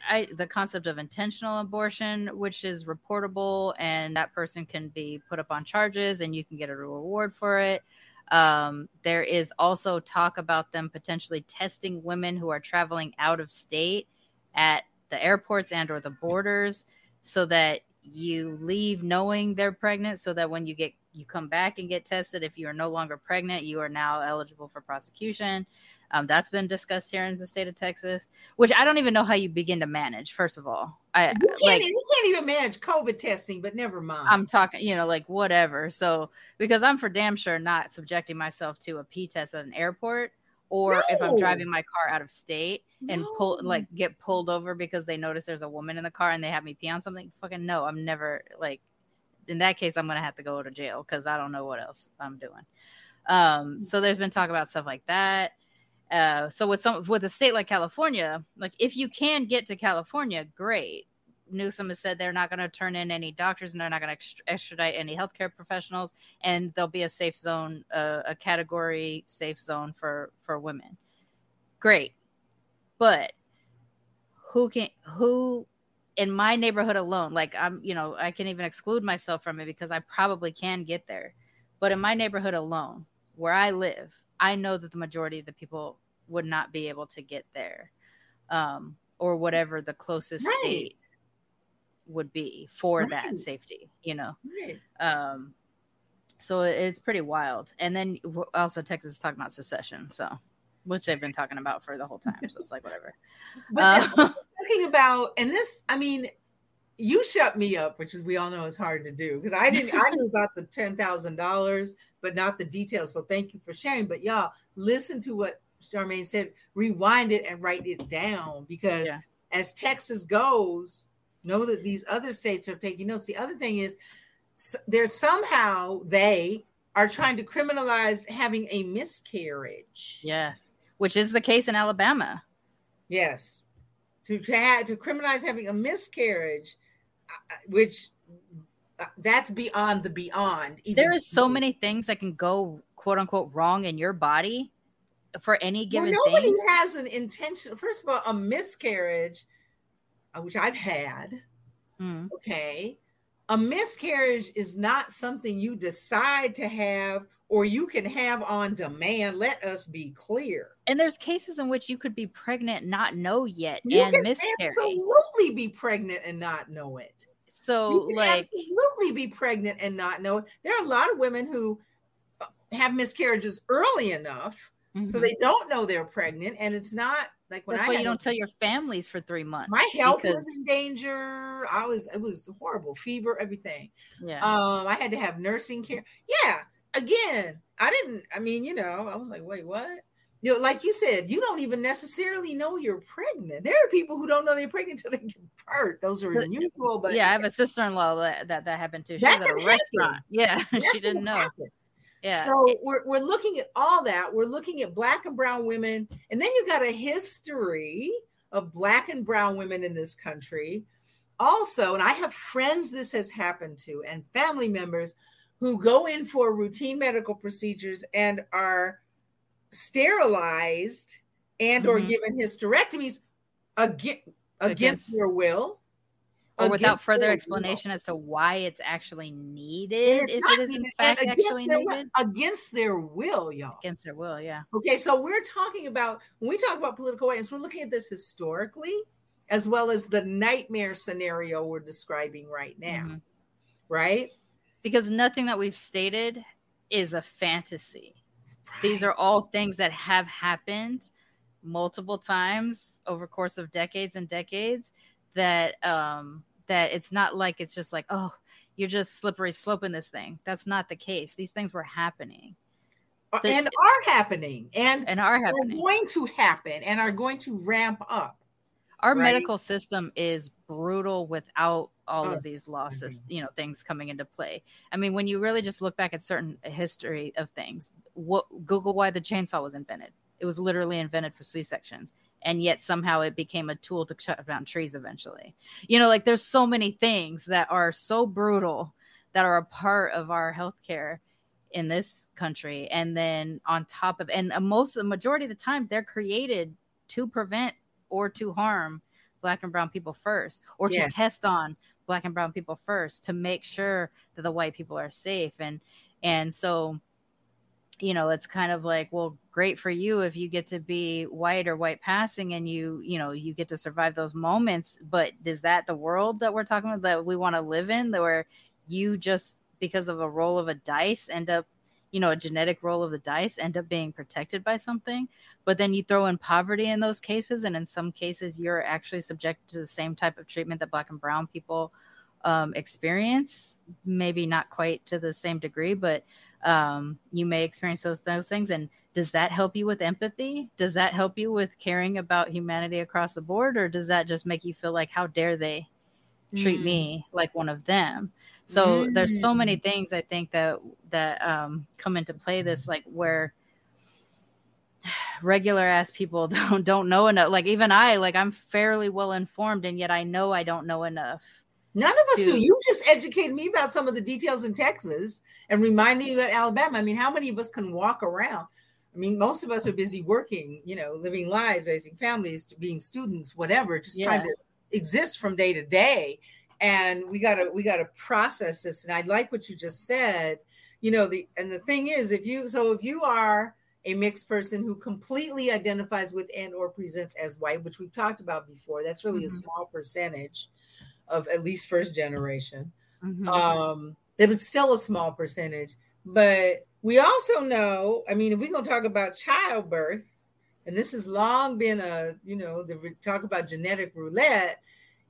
I the concept of intentional abortion, which is reportable, and that person can be put up on charges, and you can get a reward for it. Um, there is also talk about them potentially testing women who are traveling out of state at the airports and or the borders so that you leave knowing they're pregnant so that when you get you come back and get tested if you are no longer pregnant you are now eligible for prosecution um, that's been discussed here in the state of texas which i don't even know how you begin to manage first of all i You can't, like you can't even manage COVID testing, but never mind. I'm talking, you know, like whatever. So because I'm for damn sure not subjecting myself to a P test at an airport or if I'm driving my car out of state and pull like get pulled over because they notice there's a woman in the car and they have me pee on something. Fucking no, I'm never like in that case I'm gonna have to go to jail because I don't know what else I'm doing. Um, so there's been talk about stuff like that. Uh, so with some with a state like California, like if you can get to California, great. Newsom has said they're not going to turn in any doctors and they're not going to extradite any healthcare professionals, and there'll be a safe zone, uh, a category safe zone for for women. Great, but who can who in my neighborhood alone, like I'm, you know, I can even exclude myself from it because I probably can get there. But in my neighborhood alone, where I live, I know that the majority of the people would not be able to get there, um, or whatever the closest Right. state would be for Right. that safety. You know, Right. um, so it's pretty wild. And then also Texas is talking about secession, so which they've been talking about for the whole time. So it's like whatever. But um, also talking about, and this, I mean, you shut me up, which is we all know is hard to do because I didn't. I knew about the ten thousand dollars, but not the details. So thank you for sharing. But y'all, listen to what Sharmane said. Rewind it and write it down because Yeah. as Texas goes, know that these other states are taking notes. The other thing is, there's somehow they are trying to criminalize having a miscarriage. Yes, which is the case in Alabama. Yes, to to, have, to criminalize having a miscarriage, uh, which uh, that's beyond the beyond. There is so many things that can go quote unquote wrong in your body for any Well, given nobody thing. has an intention. First of all, a miscarriage, uh, which I've had. Mm. Okay, a miscarriage is not something you decide to have or you can have on demand. Let us be clear. And there's cases in which you could be pregnant, not know yet, You and can miscarry. absolutely be pregnant and not know it. So you like absolutely be pregnant and not know it. There are a lot of women who uh, have miscarriages early enough so mhm. they don't know they're pregnant, and it's not like when that's I why you don't tell your families for three months. my health because, was in danger. I was it was horrible, fever, everything. yeah. Um, I had to have nursing care. Yeah, again, I didn't. I mean, you know, I was like, wait, what? You know, like you said, you don't even necessarily know you're pregnant. There are people who don't know they're pregnant until they give birth. Those are unusual, but yeah, I have a sister in law that, that that happened to. She That was at a happen. restaurant. Yeah, that she didn't know. happen. Yeah. So we're, we're looking at all that. We're looking at black and brown women. And then you got a history of black and brown women in this country. Also, and I have friends this has happened to and family members who go in for routine medical procedures and are sterilized and or Mhm. given hysterectomies against, against Against- their will. Or without further their will. explanation as to why it's actually needed, it's if it is in fact against actually will- needed against their will, y'all. against their will. Yeah. Okay, so we're talking about when we talk about political awareness, we're looking at this historically as well as the nightmare scenario we're describing right now, Mhm. right? Because nothing that we've stated is a fantasy. These are all things that have happened multiple times over course of decades and decades that um that it's not like it's just like oh you're just slippery sloping this thing. That's not the case. These things were happening. Uh, the- and are happening and and are are happening. going to happen and are going to ramp up. our right? medical system is brutal without all Oh, of these losses you know things coming into play. I mean when you really just look back at certain history of things what google why the chainsaw was invented. It was literally invented for c-sections and yet somehow it became a tool to cut down trees eventually. You know like there's so many things that are so brutal that are a part of our healthcare in this country and then on top of and most the majority of the time they're created to prevent or to harm black and brown people first or to test on black and brown people first to make sure that the white people are safe and and so you know it's kind of like well great for you if you get to be white or white passing and you you know you get to survive those moments. But is that the world that we're talking about that we want to live in that where you just because of a roll of a dice end up you know a genetic roll of the dice end up being protected by something? But then you throw in poverty in those cases and in some cases you're actually subjected to the same type of treatment that black and brown people um, experience. Maybe not quite to the same degree but um, you may experience those those things. And does that help you with empathy? Does that help you with caring about humanity across the board? Or does that just make you feel like how dare they treat Mm. me like one of them? So there's so many things i think that that um, come into play this like where regular ass people don't don't know enough. Like even i like i'm fairly well informed and yet i know i don't know enough None of us do. You just educated me about some of the details in Texas and reminding you about Alabama. I mean, how many of us can walk around? I mean, most of us are busy working, you know, living lives, raising families, being students, whatever, just trying to exist from day to day and we got to we got to process this and i like what you just said you know the and the thing is if you so if you are a mixed person who completely identifies with and or presents as white which we've talked about before that's really mm-hmm. a small percentage of at least first generation mm-hmm. um it was still a small percentage but we also know i mean if we're going to talk about childbirth and this has long been a you know the talk about genetic roulette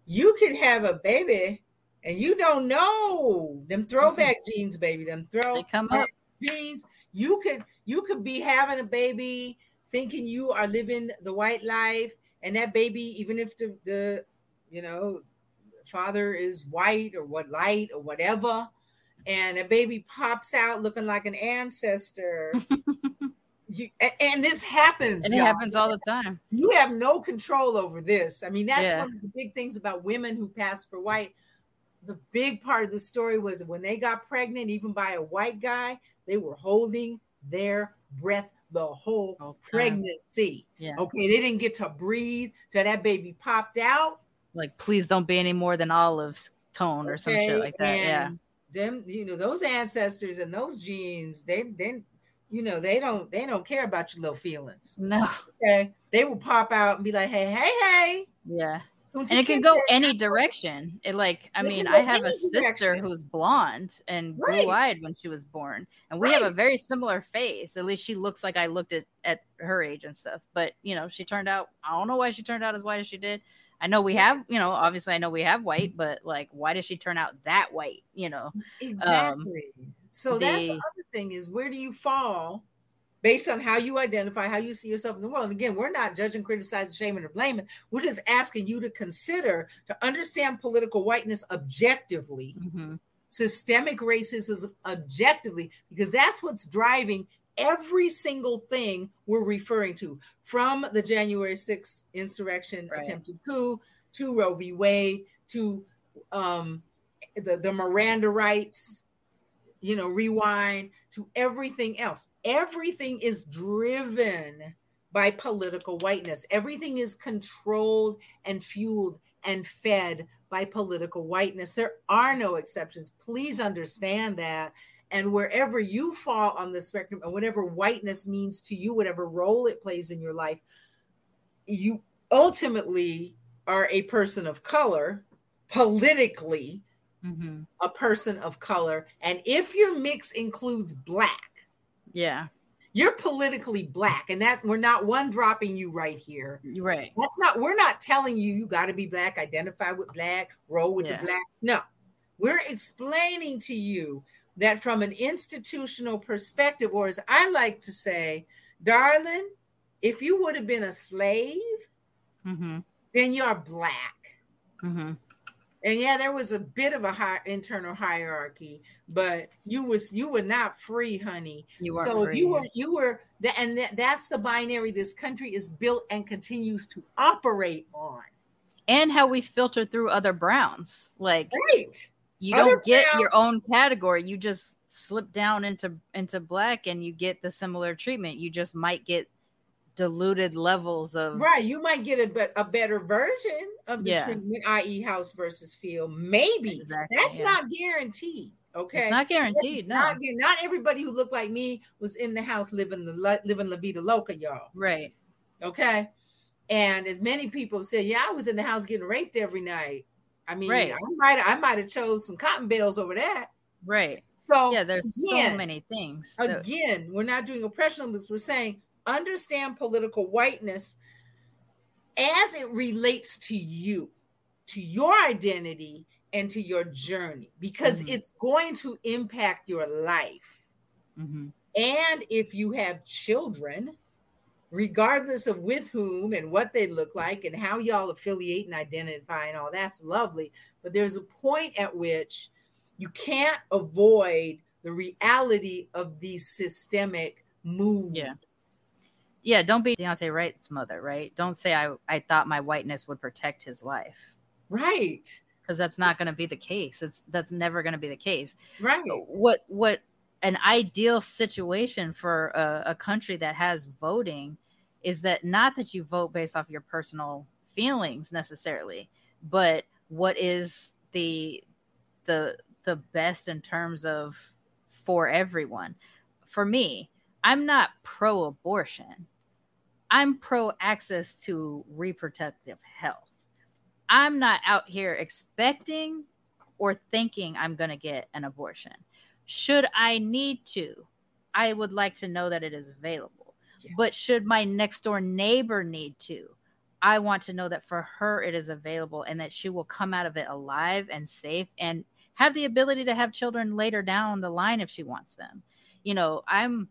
you could have a baby and you don't know them throwback mm-hmm. genes baby them throw they come up genes you could you could be having a baby thinking you are living the white life and that baby even if the, the you know father is white or what light or whatever and a baby pops out looking like an ancestor you, and this happens and it y'all. happens all the time you have no control over this i mean that's yeah. one of the big things about women who pass for white the big part of the story was when they got pregnant even by a white guy they were holding their breath the whole okay. pregnancy. Yeah. Okay, they didn't get to breathe till that baby popped out. Like, please don't be any more than Olive's tone or okay. some shit like that. Yeah. Them, you know, those ancestors and those genes, they they you know, they don't they don't care about your little feelings. No. Okay. They will pop out and be like, hey, hey, hey. Yeah and it can go any direction. It like, I mean, I have a sister direction. who's blonde and right. blue-eyed when she was born, and we right. have a very similar face. At least she looks like I looked at at her age and stuff. But you know, she turned out. I don't know why she turned out as white as she did. I know we have, you know, obviously I know we have white, but like, why does she turn out that white? You know, exactly. Um, so the, that's the other thing is where do you fall based on how you identify, how you see yourself in the world. And again, we're not judging, criticizing, shaming, or blaming. We're just asking you to consider to understand political whiteness objectively, mm-hmm. systemic racism objectively, because that's what's driving every single thing we're referring to from the January 6th insurrection right. attempted coup to Roe v. Wade to um, the, the Miranda rights you know, rewind to everything else. Everything is driven by political whiteness. Everything is controlled and fueled and fed by political whiteness. There are no exceptions. Please understand that. And wherever you fall on the spectrum, and whatever whiteness means to you, whatever role it plays in your life, you ultimately are a person of color politically mm-hmm. a person of color. And if your mix includes black, yeah, you're politically black. And that we're not one dropping you right here. Right. That's not, we're not telling you you got to be black, identify with black, roll with yeah. the black. No, we're explaining to you that from an institutional perspective, or as I like to say, darling, if you would have been a slave, mm-hmm. then you're black. Mm-hmm. And yeah there was a bit of a high internal hierarchy but you was you were not free honey. You so free, if you were you were and that's the binary this country is built and continues to operate on. And how we filter through other browns like right you other don't get your own category. You just slip down into into black and you get the similar treatment. You just might get diluted levels of right you might get a, a better version of the yeah. treatment i.e house versus field maybe. Exactly, that's yeah. not guaranteed okay? It's not guaranteed no. not, not everybody who looked like me was in the house living the living la vida loca y'all. Right. Okay? And as many people said yeah i was in the house getting raped every night i mean right. i might i might have chose some cotton bales over that right so yeah there's again, so many things again we're not doing oppression we're saying understand political whiteness as it relates to you, to your identity, and to your journey, because mm-hmm. it's going to impact your life. Mm-hmm. And if you have children, regardless of with whom and what they look like and how y'all affiliate and identify and all that's lovely. But there's a point at which you can't avoid the reality of these systemic moves yeah yeah, don't be Daunte Wright's mother, right? Don't say I I thought my whiteness would protect his life. Right. Because that's not going to be the case. It's that's never going to be the case. Right. What what an ideal situation for a, a country that has voting is that not that you vote based off your personal feelings necessarily, but what is the the the best in terms of for everyone. For me, I'm not pro abortion. I'm pro access to reproductive health. I'm not out here expecting or thinking I'm going to get an abortion. Should I need to, I would like to know that it is available. Yes. But should my next door neighbor need to, I want to know that for her it is available and that she will come out of it alive and safe and have the ability to have children later down the line if she wants them. You know, I'm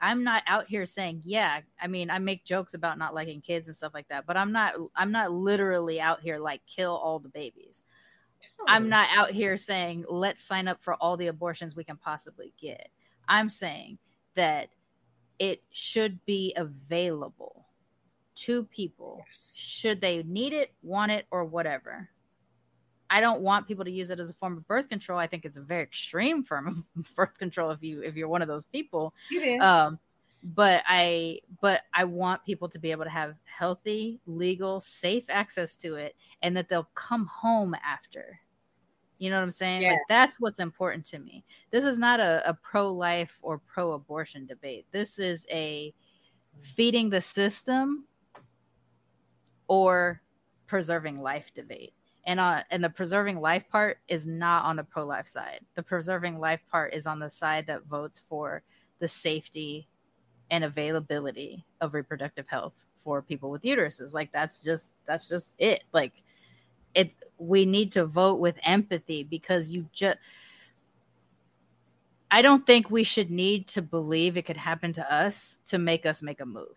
I'm not out here saying, yeah, I mean, I make jokes about not liking kids and stuff like that, but I'm not I'm not literally out here like kill all the babies. I'm not out here saying let's sign up for all the abortions we can possibly get. I'm saying that it should be available to people yes. should they need it, want it or whatever. I don't want people to use it as a form of birth control. I think it's a very extreme form of birth control if you if you're one of those people. It is. Um, but I but I want people to be able to have healthy, legal, safe access to it and that they'll come home after. You know what I'm saying? Yes. Like that's what's important to me. This is not a, a pro-life or pro-abortion debate. This is a feeding the system or preserving life debate and uh and the preserving life part is not on the pro life side the preserving life part is on the side that votes for the safety and availability of reproductive health for people with uteruses. Like that's just that's just it. Like it we need to vote with empathy because you just I don't think we should need to believe it could happen to us to make us make a move.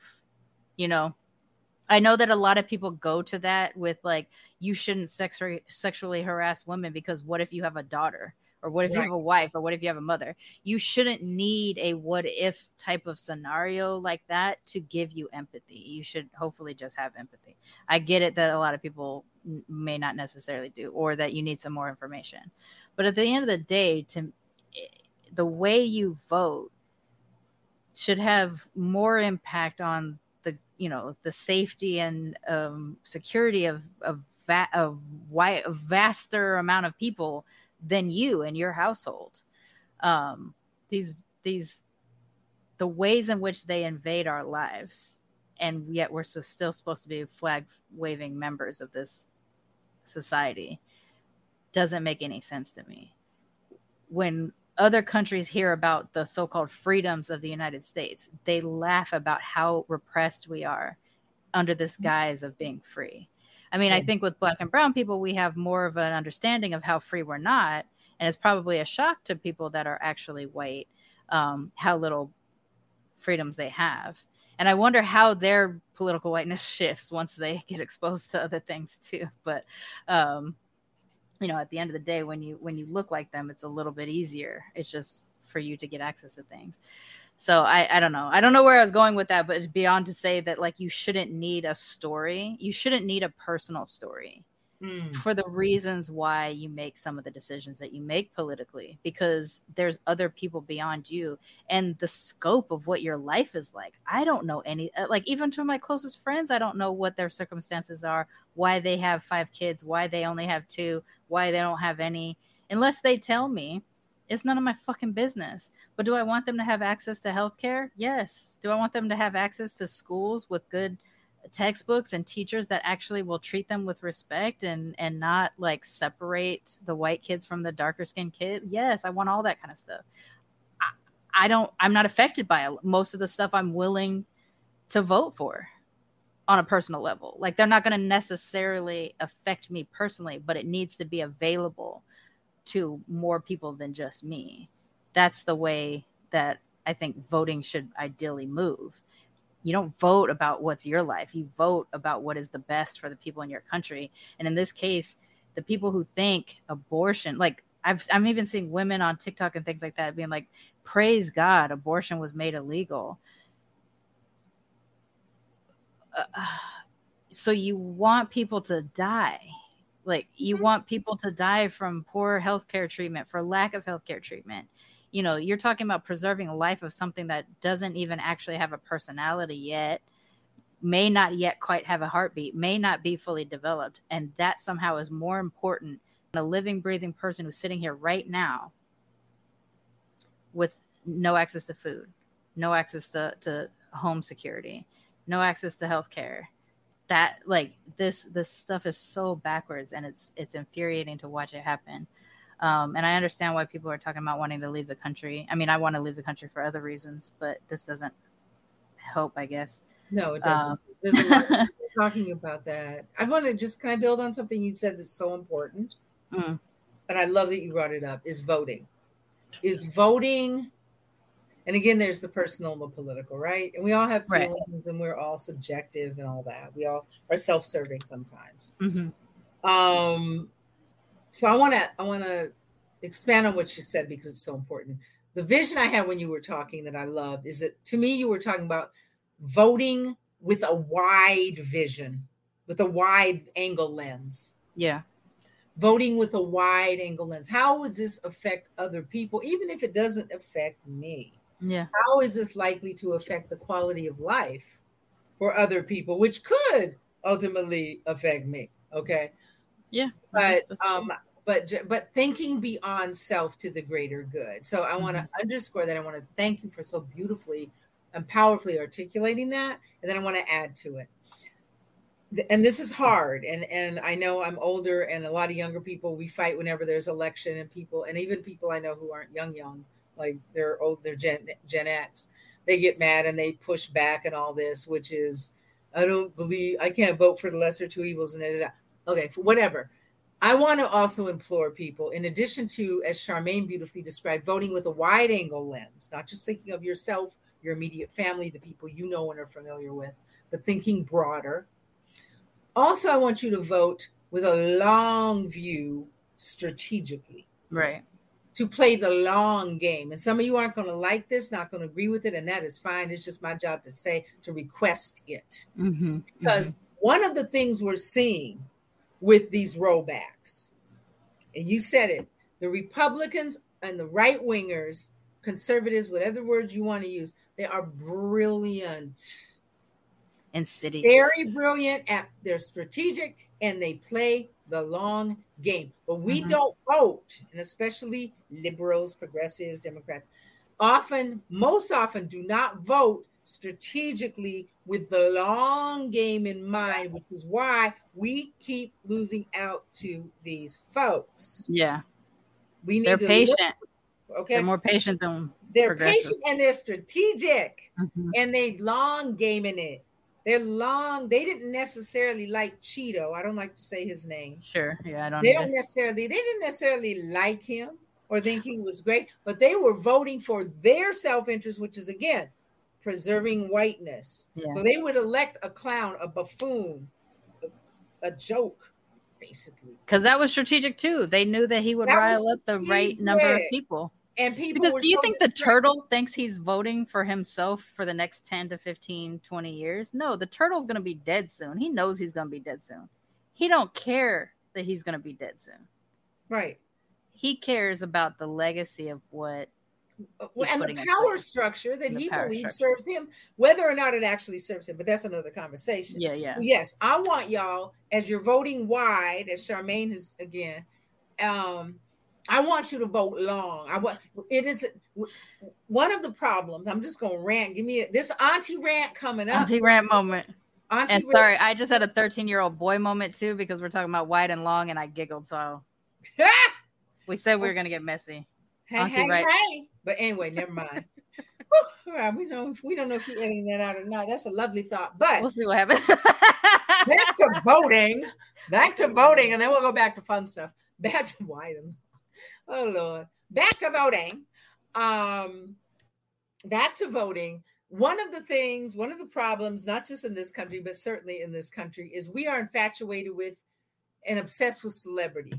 You know, I know that a lot of people go to that with like you shouldn't sexually sexually harass women because what if you have a daughter or what if right. you have a wife or what if you have a mother? You shouldn't need a what if type of scenario like that to give you empathy. You should hopefully just have empathy. I get it that a lot of people may not necessarily do or that you need some more information. But at the end of the day to eh, the way you vote should have more impact on the you know the safety and um, security of of va- a, wi- a vaster amount of people than you and your household. Um, these these the ways in which they invade our lives, and yet we're so, still supposed to be flag waving members of this society, doesn't make any sense to me. When other countries hear about the so-called freedoms of the United States, they laugh about how repressed we are under this mm-hmm. guise of being free. I mean, yes. I think with black and brown people, we have more of an understanding of how free we're not. And it's probably a shock to people that are actually white um, how little freedoms they have. And I wonder how their political whiteness shifts once they get exposed to other things too. But um, you know at the end of the day when you when you look like them it's a little bit easier it's just for you to get access to things so I, I don't know. I don't know where i was going with that but it's beyond to say that like you shouldn't need a story. You shouldn't need a personal story mm. for the reasons why you make some of the decisions that you make politically because there's other people beyond you and the scope of what your life is like. I don't know any uh, like even to my closest friends i don't know what their circumstances are why they have five kids why they only have two why they don't have any unless they tell me it's none of my fucking business. But do I want them to have access to healthcare? Yes. Do I want them to have access to schools with good textbooks and teachers that actually will treat them with respect and and not like separate the white kids from the darker skinned kid yes i want all that kind of stuff I, I don't i'm not affected by most of the stuff i'm willing to vote for on a personal level like they're not going to necessarily affect me personally but it needs to be available to more people than just me. That's the way that i think voting should ideally move. You don't vote about what's your life. You vote about what is the best for the people in your country. And in this case the people who think abortion like I've, i'm even seeing women on tiktok and things like that being like praise god abortion was made illegal. Uh, so you want people to die like you mm-hmm. want people to die from poor healthcare treatment for lack of healthcare treatment you know you're talking about preserving a life of something that doesn't even actually have a personality yet may not yet quite have a heartbeat, may not be fully developed. And that somehow is more important than a living, breathing person who's sitting here right now with no access to food, no access to, to home security, no access to health care. That like this this stuff is so backwards and it's it's infuriating to watch it happen. Um, and I understand why people are talking about wanting to leave the country. I mean, I want to leave the country for other reasons, but this doesn't help, I guess. No, it doesn't. Um, There's a lot talking about that. I want to just kind of build on something you said that's so important. Mm. And I love that you brought it up is voting. Is voting, and again, there's the personal and the political, right? And we all have feelings right. and we're all subjective and all that. We all are self serving sometimes. Mm-hmm. Um, so I want to I want to expand on what you said because it's so important. The vision I had when you were talking that I loved is that to me you were talking about voting with a wide vision, with a wide angle lens. Yeah. Voting with a wide angle lens. How would this affect other people, even if it doesn't affect me? Yeah. How is this likely to affect the quality of life for other people, which could ultimately affect me? Okay. Yeah. But um but but thinking beyond self to the greater good. So I want to mm-hmm. underscore that. I want to thank you for so beautifully and powerfully articulating that, and then I want to add to it. And this is hard, and and I know I'm older, and a lot of younger people we fight whenever there's election, and people, and even people I know who aren't young, young, like they're old, they're Gen Gen X, they get mad and they push back and all this, which is I don't believe I can't vote for the lesser two evils, and okay, for whatever. I want to also implore people, in addition to, as Sharmane beautifully described, voting with a wide angle lens, not just thinking of yourself your immediate family, the people you know and are familiar with, but thinking broader. Also, I want you to vote with a long view strategically. Right. To play the long game. And some of you aren't going to like this, not going to agree with it, and that is fine. It's just my job to say, to request it. Mm-hmm. Because mm-hmm. one of the things we're seeing with these rollbacks, and you said it, the Republicans and the right wingers conservatives, whatever words you want to use, they are brilliant. and Insidious. Very brilliant at they're strategic and they play the long game. But we mm-hmm. don't vote, and especially liberals, progressives, Democrats, often, most often do not vote strategically with the long game in mind, which is why we keep losing out to these folks. Yeah. We need They're patient. Look, Okay. They're more patient than they're patient and they're strategic mm-hmm. and they long game in it. They're long. They didn't necessarily like Cheeto. I don't like to say his name. Sure. Yeah, I don't. They either. don't necessarily. They didn't necessarily like him or think he was great, but they were voting for their self interest, which is again preserving whiteness. Yeah. So they would elect a clown, a buffoon, a, a joke, basically. Because that was strategic too. They knew that he would that rile up the right number of people. And people because do you think the turtle thinks he's voting for himself for the next 10 to 15, 20 years? No, the turtle's going to be dead soon. He knows he's going to be dead soon. He don't care that he's going to be dead soon. Right. He cares about the legacy of what uh, and the power structure that he believes structure. serves him, whether or not it actually serves him. But that's another conversation. Yeah, yeah. Yes, I want y'all as you're voting wide, as Sharmane is again. Um, I want you to vote long. I want it is one of the problems. I'm just gonna rant. Give me a, this auntie rant coming up. Auntie rant moment. Auntie and rant. sorry, I just had a 13 year old boy moment too because we're talking about wide and long, and I giggled. So we said we were gonna get messy. Hey, auntie hey, right. hey. But anyway, never mind. we know we don't know if you're editing that out or not. That's a lovely thought, but we'll see what happens. back to voting. Back to voting, and then we'll go back to fun stuff. Back to wide and oh Lord. Back to voting. Um, back to voting. One of the things, one of the problems, not just in this country, but certainly in this country, is we are infatuated with and obsessed with celebrity.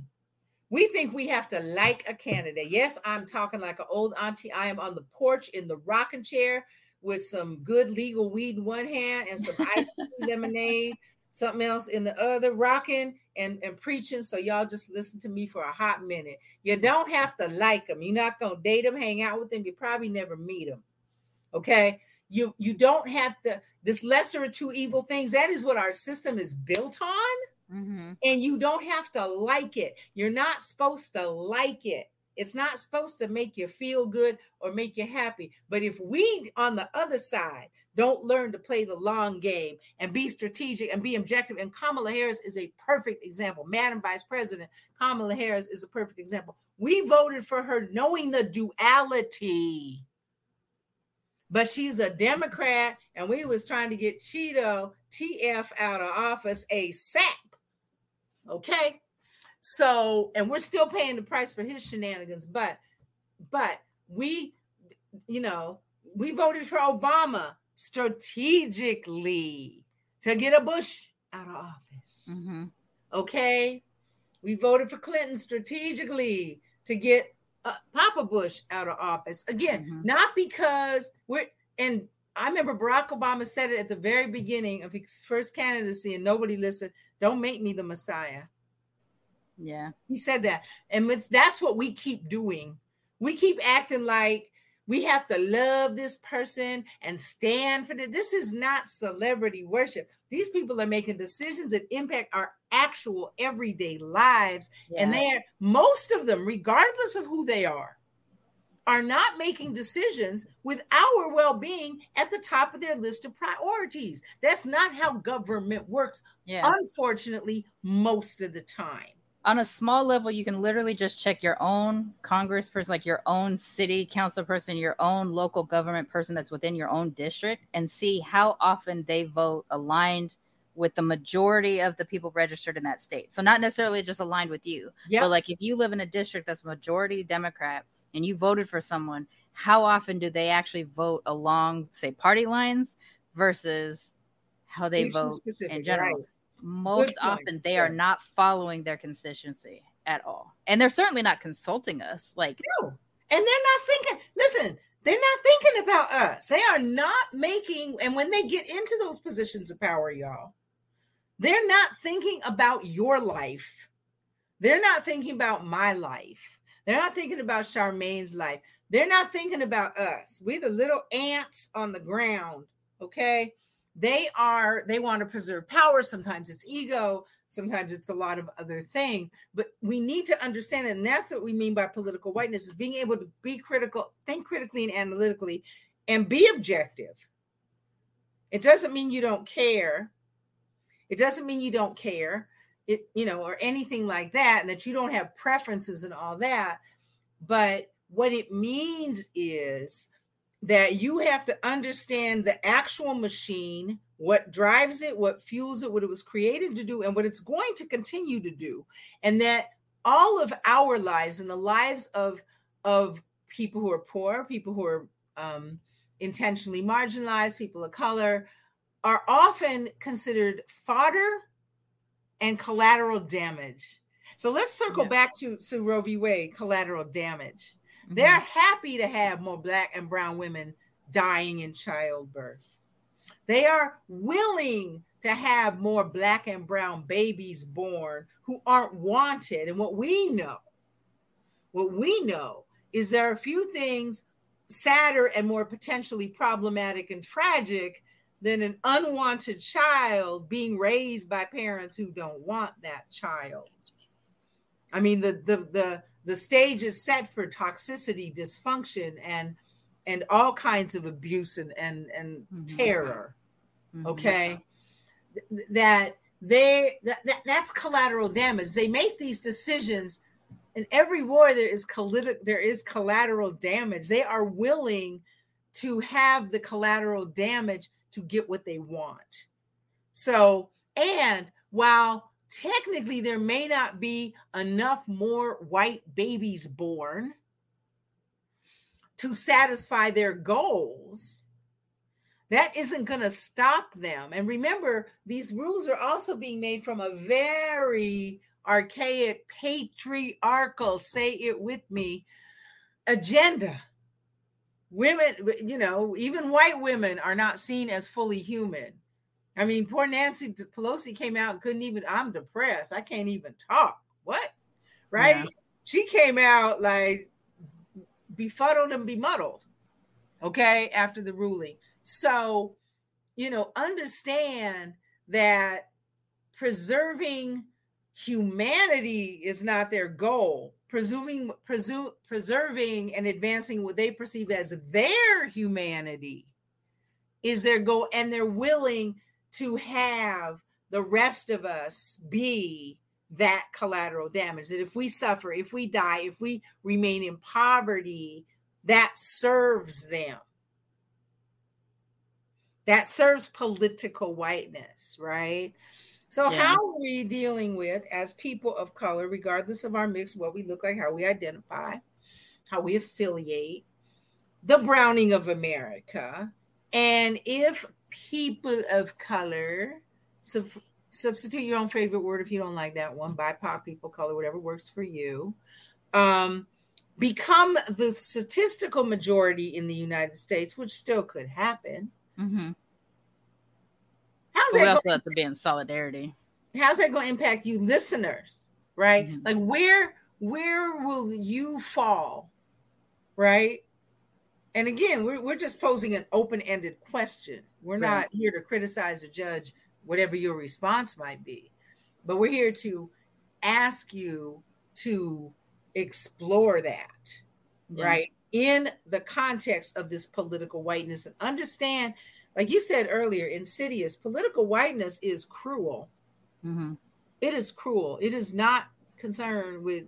We think we have to like a candidate. Yes, I'm talking like an old auntie. I am on the porch in the rocking chair with some good legal weed in one hand and some ice lemonade something else in the other, rocking and, and preaching. So y'all just listen to me for a hot minute. You don't have to like them. You're not gonna date them, hang out with them. You probably never meet them. Okay. you you don't have to this lesser of two evil things that is what our system is built on Mm-hmm. and you don't have to like it you're not supposed to like it it's not supposed to make you feel good or make you happy but if we on the other side don't learn to play the long game and be strategic and be objective. And kamala harris is a perfect example. Madam vice president kamala harris is a perfect example. We voted for her knowing the duality. But she's a Democrat, and we was trying to get Cheeto TF out of office ASAP. Okay, so and we're still paying the price for his shenanigans, but but we, you know, we voted for Obama strategically to get a Bush out of office. Mm-hmm. Okay, we voted for Clinton strategically to get uh, Papa Bush out of office again, Mhm. not because we're and I remember Barack Obama said it at the very beginning of his first candidacy, and nobody listened. Don't make me the Messiah. Yeah. He said that, and that's what we keep doing. We keep acting like we have to love this person and stand for it. This is not celebrity worship. These people are making decisions that impact our actual everyday lives, and they are most of them, regardless of who they are, are not making decisions with our well-being at the top of their list of priorities. That's not how government works, Yeah. unfortunately, most of the time. On a small level, you can literally just check your own congressperson, like your own city council person, your own local government person that's within your own district, and see how often they vote aligned with the majority of the people registered in that state. So, not necessarily just aligned with you, Yeah. but like if you live in a district that's majority Democrat and you voted for someone, how often do they actually vote along, say, party lines versus how they Issue vote in general? right. Most often they are not following their constituency at all and they're certainly not consulting us like No. And they're not thinking, listen, they're not thinking about us. They are not making, and when they get into those positions of power, y'all, they're not thinking about your life. They're not thinking about my life. They're not thinking about Sharmane's life. They're not thinking about us. We're the little ants on the ground. Okay. They are, they want to preserve power. Sometimes it's ego. Sometimes it's a lot of other things. But we need to understand. And that's what we mean by political whiteness is being able to be critical, think critically and analytically, and be objective. It doesn't mean you don't care. It doesn't mean you don't care. It, you know, or anything like that, and that you don't have preferences and all that. But what it means is that you have to understand the actual machine, what drives it, what fuels it, what it was created to do, and what it's going to continue to do. And that all of our lives and the lives of of people who are poor, people who are um, intentionally marginalized, people of color, are often considered fodder and collateral damage. So let's circle Yeah. back to, to Roe v. Wade, collateral damage. Mm-hmm. They're happy to have more black and brown women dying in childbirth. They are willing to have more black and brown babies born who aren't wanted. And what we know, what we know is there are a few things sadder and more potentially problematic and tragic than an unwanted child being raised by parents who don't want that child. I mean, the the the the stage is set for toxicity, dysfunction, and and all kinds of abuse and and, and Mhm. terror. Mhm. Okay, Th- that they that, that that's collateral damage. They make these decisions. In every war, there is collit- there is collateral damage. They are willing to have the collateral damage to get what they want. So, and while technically there may not be enough more white babies born to satisfy their goals, that isn't going to stop them. And remember, these rules are also being made from a very archaic, patriarchal, say it with me, agenda. Women, you know, even white women are not seen as fully human. I mean, poor Nancy Pelosi came out and couldn't even, I'm depressed. I can't even talk. What? Right? Yeah. She came out like befuddled and bemuddled. Okay, after the ruling. So, you know, understand that preserving humanity is not their goal. Preserving, presu- preserving and advancing what they perceive as their humanity is their goal, and they're willing to have the rest of us be that collateral damage. That if we suffer, if we die, if we remain in poverty, that serves them. That serves political whiteness, right? So, yeah. how are we dealing with, as people of color, regardless of our mix, what we look like, how we identify, how we affiliate, the browning of America? And if people of color, sub- substitute your own favorite word if you don't like that one, BIPOC, people, color, whatever works for you, um, become the statistical majority in the United States, which still could happen. Mm-hmm. How's that we also have to be in solidarity. How's that going to impact you, listeners? Right? Mm-hmm. Like where where will you fall? Right? And again, we're, we're just posing an open-ended question. We're right. not here to criticize or judge whatever your response might be, but we're here to ask you to explore that, yeah. right? In the context of this political whiteness and understand like you said earlier, insidious political whiteness is cruel. Mm-hmm. It is cruel. It is not concerned with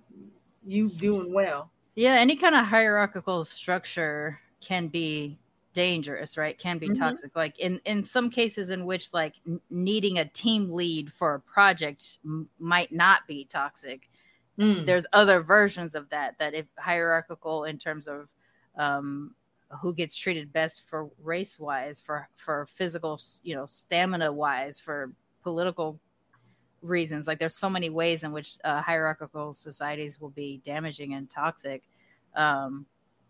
you doing well. Yeah, any kind of hierarchical structure can be dangerous, right? Can be mm-hmm. toxic. Like in in some cases in which like n- needing a team lead for a project m- might not be toxic. Mm. There's other versions of that that if hierarchical in terms of um, who gets treated best for race wise, for for physical, you know, stamina wise, for political reasons. Like there's so many ways in which uh, hierarchical societies will be damaging and toxic. Um,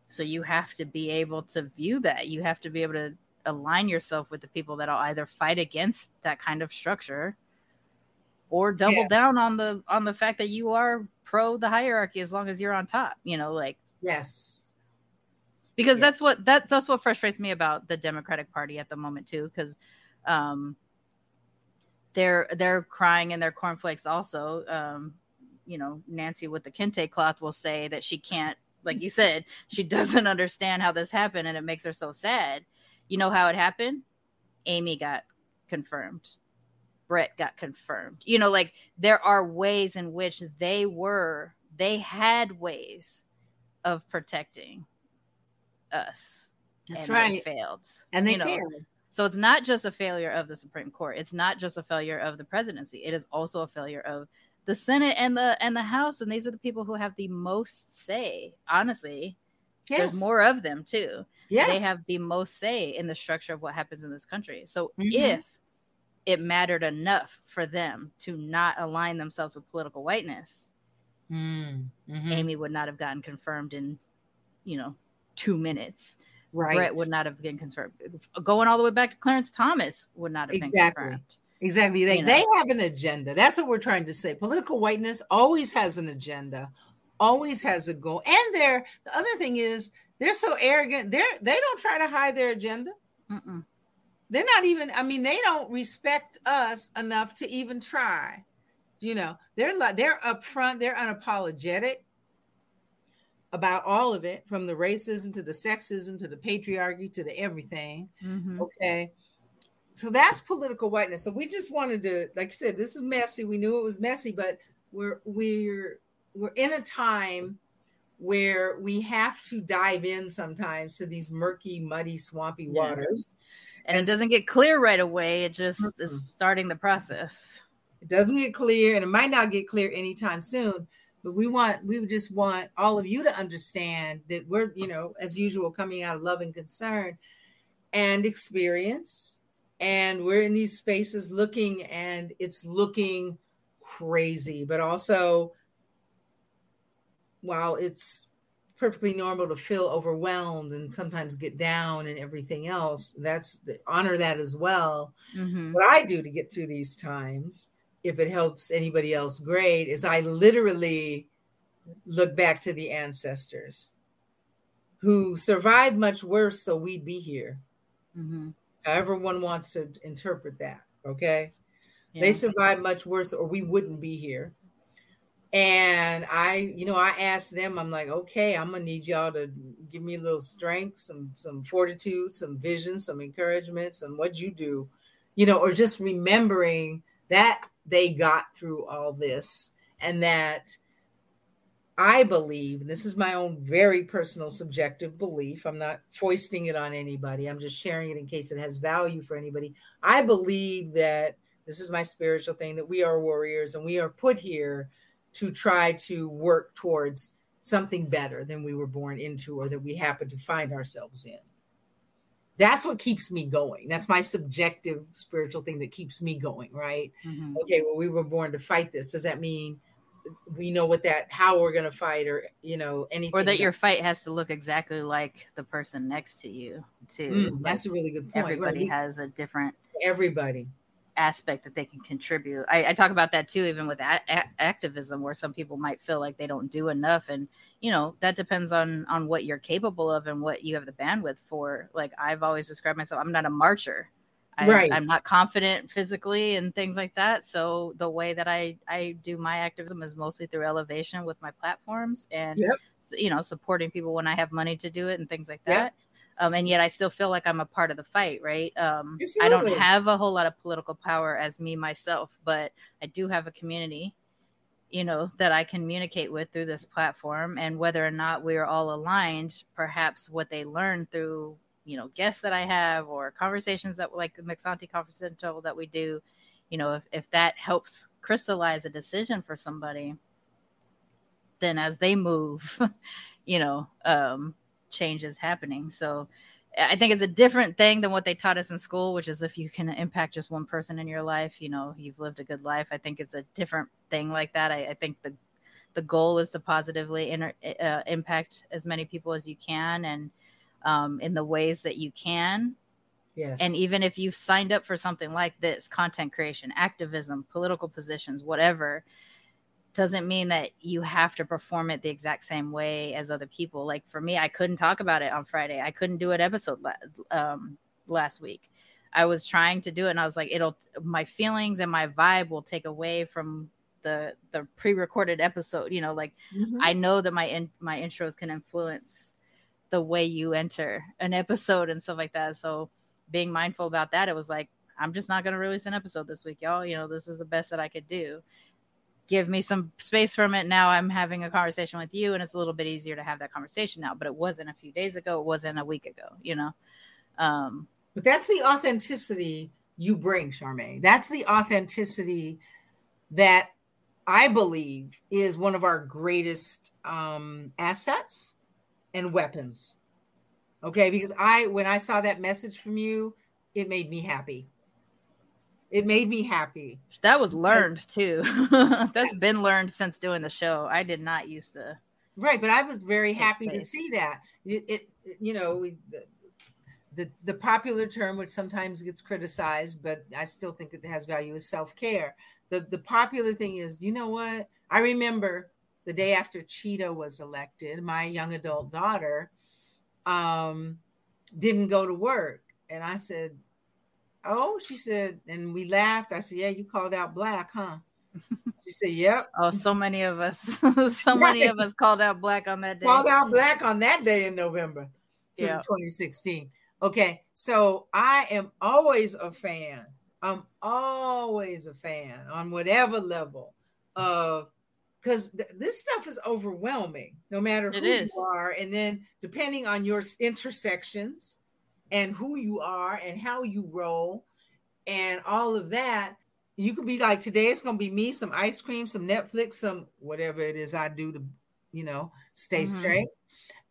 so you have to be able to view that. You have to be able to align yourself with the people that'll either fight against that kind of structure or double yes. down on the on the fact that you are pro the hierarchy as long as you're on top you know like yes because yeah. that's what that that's what frustrates me about the Democratic Party at the moment too, because um, they're they're crying in their cornflakes also. Um, you know, Nancy with the kente cloth will say that she can't, like you said, she doesn't understand how this happened, and it makes her so sad. You know how it happened? Amy got confirmed. Brett got confirmed. You know, like there are ways in which they were, they had ways of protecting us. That's and right. They failed. And they you know, failed. So it's not just a failure of the Supreme Court. It's not just a failure of the presidency. It is also a failure of the Senate and the and the House. And these are the people who have the most say. Honestly, yes. there's more of them too. Yes. They have the most say in the structure of what happens in this country. So mm-hmm. if it mattered enough for them to not align themselves with political whiteness, mm-hmm. Amy would not have gotten confirmed in, you know, two minutes. Right. Brett would not have been confirmed. Going all the way back to Clarence Thomas would not have exactly. been confirmed. Exactly. They, you know? they have an agenda. That's what we're trying to say. Political whiteness always has an agenda, always has a goal. And they're the other thing is they're so arrogant. They're they don't try to hide their agenda. Mm-mm. They're not even, I mean, they don't respect us enough to even try. You know, they're like they're upfront, they're unapologetic about all of it from the racism to the sexism to the patriarchy to the everything. Mm-hmm. Okay. So that's political whiteness. So we just wanted to, like I said, this is messy. We knew it was messy, but we're we're we're in a time where we have to dive in sometimes to these murky, muddy, swampy yeah. waters. And, and, it doesn't get clear right away. It just mm-hmm. is starting the process. It doesn't get clear, and it might not get clear anytime soon but we want we just want all of you to understand that we're you know as usual coming out of love and concern and experience and we're in these spaces looking and it's looking crazy but also while it's perfectly normal to feel overwhelmed and sometimes get down and everything else that's honor that as well mm-hmm. what i do to get through these times if it helps anybody else, great, is I literally look back to the ancestors who survived much worse so we'd be here. Mm-hmm. However, one wants to interpret that. Okay. Yeah. They survived much worse, or we wouldn't be here. And I, you know, I asked them, I'm like, okay, I'm gonna need y'all to give me a little strength, some some fortitude, some vision, some encouragement, some what you do, you know, or just remembering that they got through all this and that I believe, and this is my own very personal subjective belief, I'm not foisting it on anybody, I'm just sharing it in case it has value for anybody. I believe that this is my spiritual thing that we are warriors and we are put here to try to work towards something better than we were born into or that we happen to find ourselves in. That's what keeps me going. That's my subjective spiritual thing that keeps me going, right? Mm-hmm. Okay, well, we were born to fight this. Does that mean we know what that how we're going to fight or you know anything or that your fight has to look exactly like the person next to you too mm, that's like a really good point everybody right? has a different everybody aspect that they can contribute. I, I talk about that too, even with a- a- activism, where some people might feel like they don't do enough, and you know that depends on on what you're capable of and what you have the bandwidth for. Like I've always described myself, I'm not a marcher. I, right. I'm not confident physically and things like that. So the way that I I do my activism is mostly through elevation with my platforms and yep. you know supporting people when I have money to do it and things like that. Yep um, and yet I still feel like I'm a part of the fight, right? Um, I don't have a whole lot of political power as me myself, but I do have a community, you know, that I communicate with through this platform. And whether or not we are all aligned, perhaps what they learn through, you know, guests that I have or conversations that like the Mixed Auntie Confidential that we do, you know, if, if that helps crystallize a decision for somebody, then as they move, you know, um, change is happening. So I think it's a different thing than what they taught us in school, which is if you can impact just one person in your life, you know, you've lived a good life. I think it's a different thing like that. I, I think the the goal is to positively inter, uh, impact as many people as you can, and um, in the ways that you can. Yes. And even if you've signed up for something like this, content creation, activism, political positions, whatever, doesn't mean that you have to perform it the exact same way as other people. Like for me, I couldn't talk about it on Friday. I couldn't do an episode um, last week. I was trying to do it, and I was like, it'll my feelings and my vibe will take away from the the pre-recorded episode. You know, like mm-hmm. I know that my in, my intros can influence the way you enter an episode and stuff like that. So being mindful about that, it was like I'm just not going to release an episode this week, y'all. You know, this is the best that I could do give me some space from it. Now I'm having a conversation with you, and it's a little bit easier to have that conversation now. But it wasn't a few days ago. It wasn't a week ago. You know. Um, but that's the authenticity you bring, Sharmane. That's the authenticity that I believe is one of our greatest um, assets and weapons. Okay, because I when I saw that message from you, it made me happy it made me happy. That was learned too. That's been learned since doing the show. I did not used to. Right, but I was very happy space. to see that. It, it you know, we, the, the the popular term, which sometimes gets criticized, but I still think it has value, is self care. The the popular thing is, you know what? I remember the day after Cheeto was elected, my young adult daughter um, didn't go to work, and I said, Oh, she said, and we laughed. I said, Yeah, you called out black, huh? She said, Yep. Oh, so many of us, so many of us called out black on that day. Called out black on that day in November, yeah, 2016. Okay, so I am always a fan. I'm always a fan on whatever level of because th- this stuff is overwhelming, no matter who you are, and then depending on your intersections and who you are and how you roll and all of that you could be like today it's going to be me some ice cream some netflix some whatever it is i do to you know stay mm-hmm. straight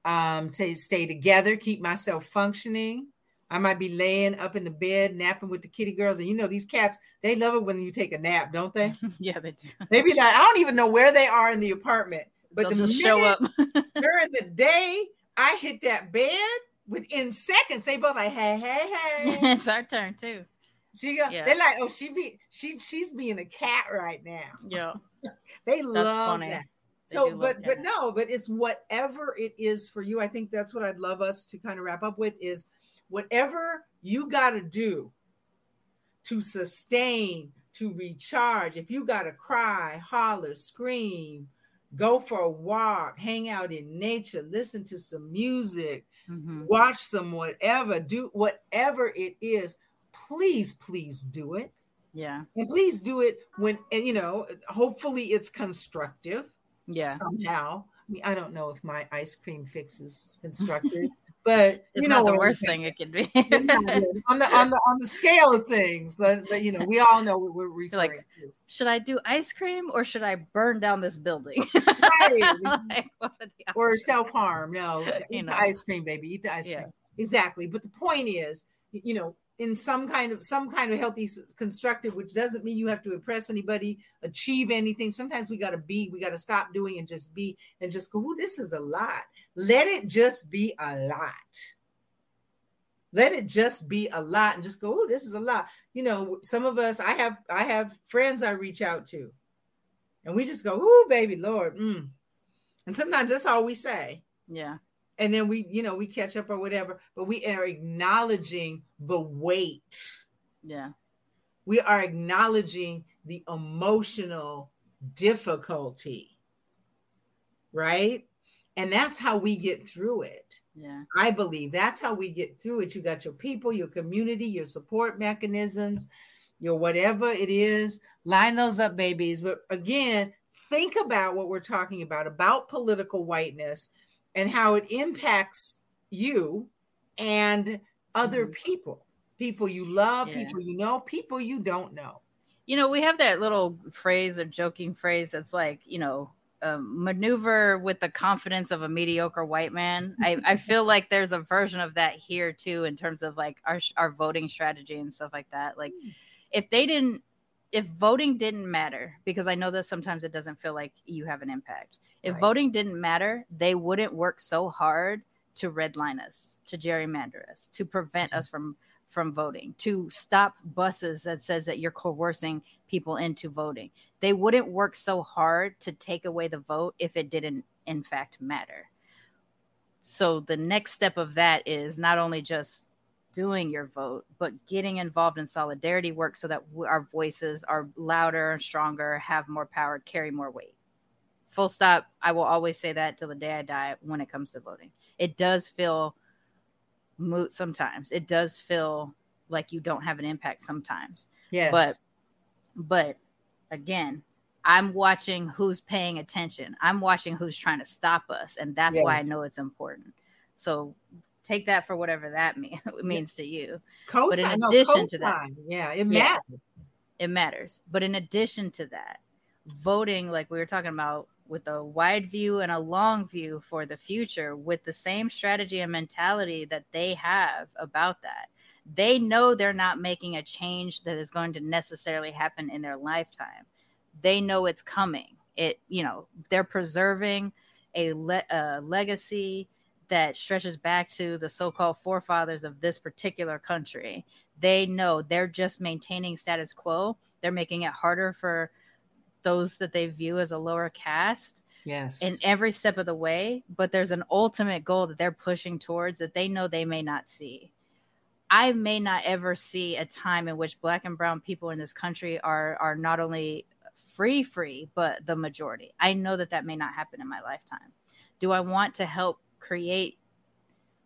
um to stay together keep myself functioning i might be laying up in the bed napping with the kitty girls and you know these cats they love it when you take a nap don't they yeah they do they be like i don't even know where they are in the apartment but They'll the just show up during the day i hit that bed within seconds, they both like, hey, hey, hey. it's our turn too. She go, yeah. they like, oh, she be she she's being a cat right now. Yeah. they that's love funny. that. They so but but no, but it's whatever it is for you. I think that's what I'd love us to kind of wrap up with is whatever you got to do to sustain, to recharge, if you got to cry, holler, scream, go for a walk, hang out in nature, listen to some music, mm-hmm. watch some whatever, do whatever it is, please, please do it. Yeah. And please do it when, and you know, hopefully it's constructive. Yeah. Somehow. I mean, I don't know if my ice cream fix is constructive, but it's you know not the worst thing it could be on the on the on the scale of things. But, but you know, we all know what we're referring like, to. Should I do ice cream or should I burn down this building? right. like, or self harm? No, eat know. the ice cream, baby. Eat the ice yeah. cream. Exactly. But the point is, you know, in some kind of some kind of healthy constructive which doesn't mean you have to impress anybody achieve anything. Sometimes we got to be we got to stop doing and just be and just go oh this is a lot. Let it just be a lot. Let it just be a lot and just go oh this is a lot. You know some of us i have i have friends i reach out to. And we just go oh baby lord mm. and sometimes that's all we say. Yeah and then we you know we catch up or whatever but we are acknowledging the weight. Yeah. We are acknowledging the emotional difficulty right? And that's how we get through it. Yeah. I believe that's how we get through it. You got your people your community your support mechanisms your whatever it is. Line those up babies. But again think about what we're talking about about political whiteness and how it impacts you and other mm-hmm. people people you love yeah. people you know people you don't know you know we have that little phrase or joking phrase that's like you know um, maneuver with the confidence of a mediocre white man I, I feel like there's a version of that here too in terms of like our, our voting strategy and stuff like that like hmm. if they didn't if voting didn't matter because i know that sometimes it doesn't feel like you have an impact if right. voting didn't matter, they wouldn't work so hard to redline us, to gerrymander us, to prevent us from from voting, to stop buses that says that you're coercing people into voting. They wouldn't work so hard to take away the vote if it didn't in fact matter. So the next step of that is not only just doing your vote, but getting involved in solidarity work so that our voices are louder, stronger, have more power, carry more weight full stop. I will always say that till the day I die when it comes to voting. It does feel moot sometimes. It does feel like you don't have an impact sometimes. Yes. But but again, I'm watching who's paying attention. I'm watching who's trying to stop us, and that's yes. why I know it's important. So take that for whatever that mean, means to you. Co-sign, but in addition no, to that, yeah, it matters. Yeah, it matters. But in addition to that, voting, like we were talking about, with a wide view and a long view for the future with the same strategy and mentality that they have about that. They know they're not making a change that is going to necessarily happen in their lifetime. They know it's coming. It, you know, they're preserving a, le- a legacy that stretches back to the so-called forefathers of this particular country. They know they're just maintaining status quo. They're making it harder for those that they view as a lower caste yes in every step of the way but there's an ultimate goal that they're pushing towards that they know they may not see i may not ever see a time in which black and brown people in this country are are not only free free but the majority i know that that may not happen in my lifetime do i want to help create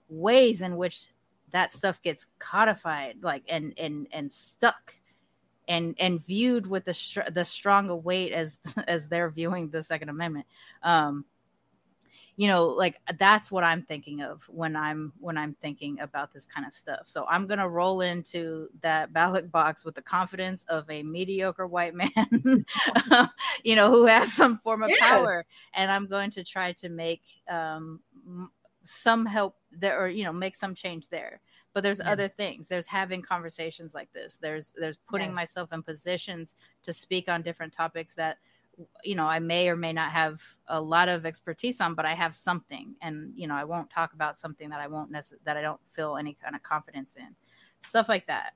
ways in which that stuff gets codified like and and and stuck and and viewed with the str- the stronger weight as as they're viewing the Second Amendment. Um, you know, like that's what I'm thinking of when I'm when I'm thinking about this kind of stuff. So I'm gonna roll into that ballot box with the confidence of a mediocre white man, you know, who has some form of yes. power, and I'm going to try to make um, some help there, or you know, make some change there. But there's yes. other things. There's having conversations like this. There's there's putting yes. myself in positions to speak on different topics that you know i may or may not have a lot of expertise on but i have something. And you know i won't talk about something that i won't necessarily that i don't feel any kind of confidence in. Stuff like that.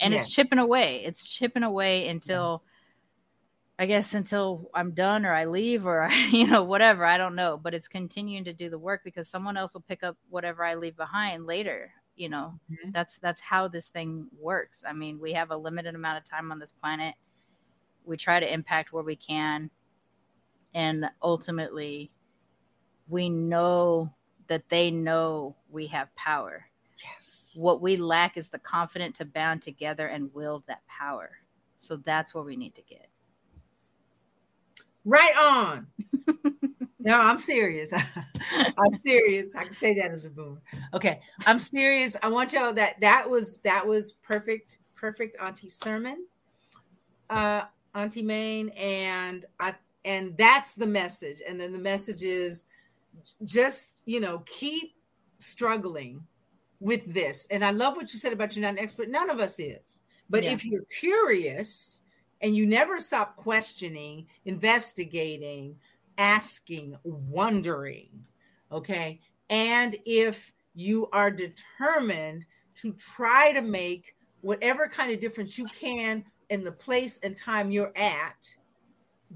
And yes. it's chipping away. It's chipping away until I guess until I'm done or I leave or you know whatever I don't know but it's continuing to do the work because someone else will pick up whatever I leave behind later you know. Mhm. that's that's how this thing works. I mean we have a limited amount of time on this planet. We try to impact where we can. And ultimately we know that they know we have power. Yes. what we lack is the confidence to bound together and wield that power. So that's where we need to get Right on. no, I'm serious. I'm serious. I can say that as a boomer. Okay, I'm serious. I want y'all that that was that was perfect, perfect auntie sermon, uh, auntie Maine, and I and that's the message. And then the message is just you know keep struggling with this. And I love what you said about you're not an expert. None of us is. But Yeah. if you're curious and you never stop questioning, investigating, asking, wondering, okay? And if you are determined to try to make whatever kind of difference you can in the place and time you're at,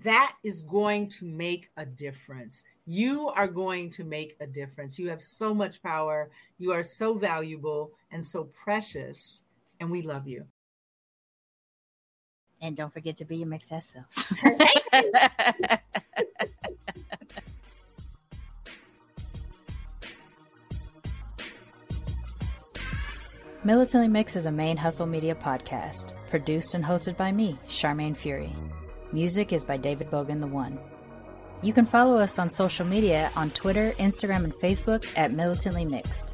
that is going to make a difference. You are going to make a difference. You have so much power. You are so valuable and so precious, and we love you. And don't forget to be your mixed selves Militantly Mix is a ManeHustle media podcast, produced and hosted by me, Sharmane Fury. Music is by David Bogan the One. You can follow us on social media on Twitter, Instagram, and Facebook at Militantly Mixed.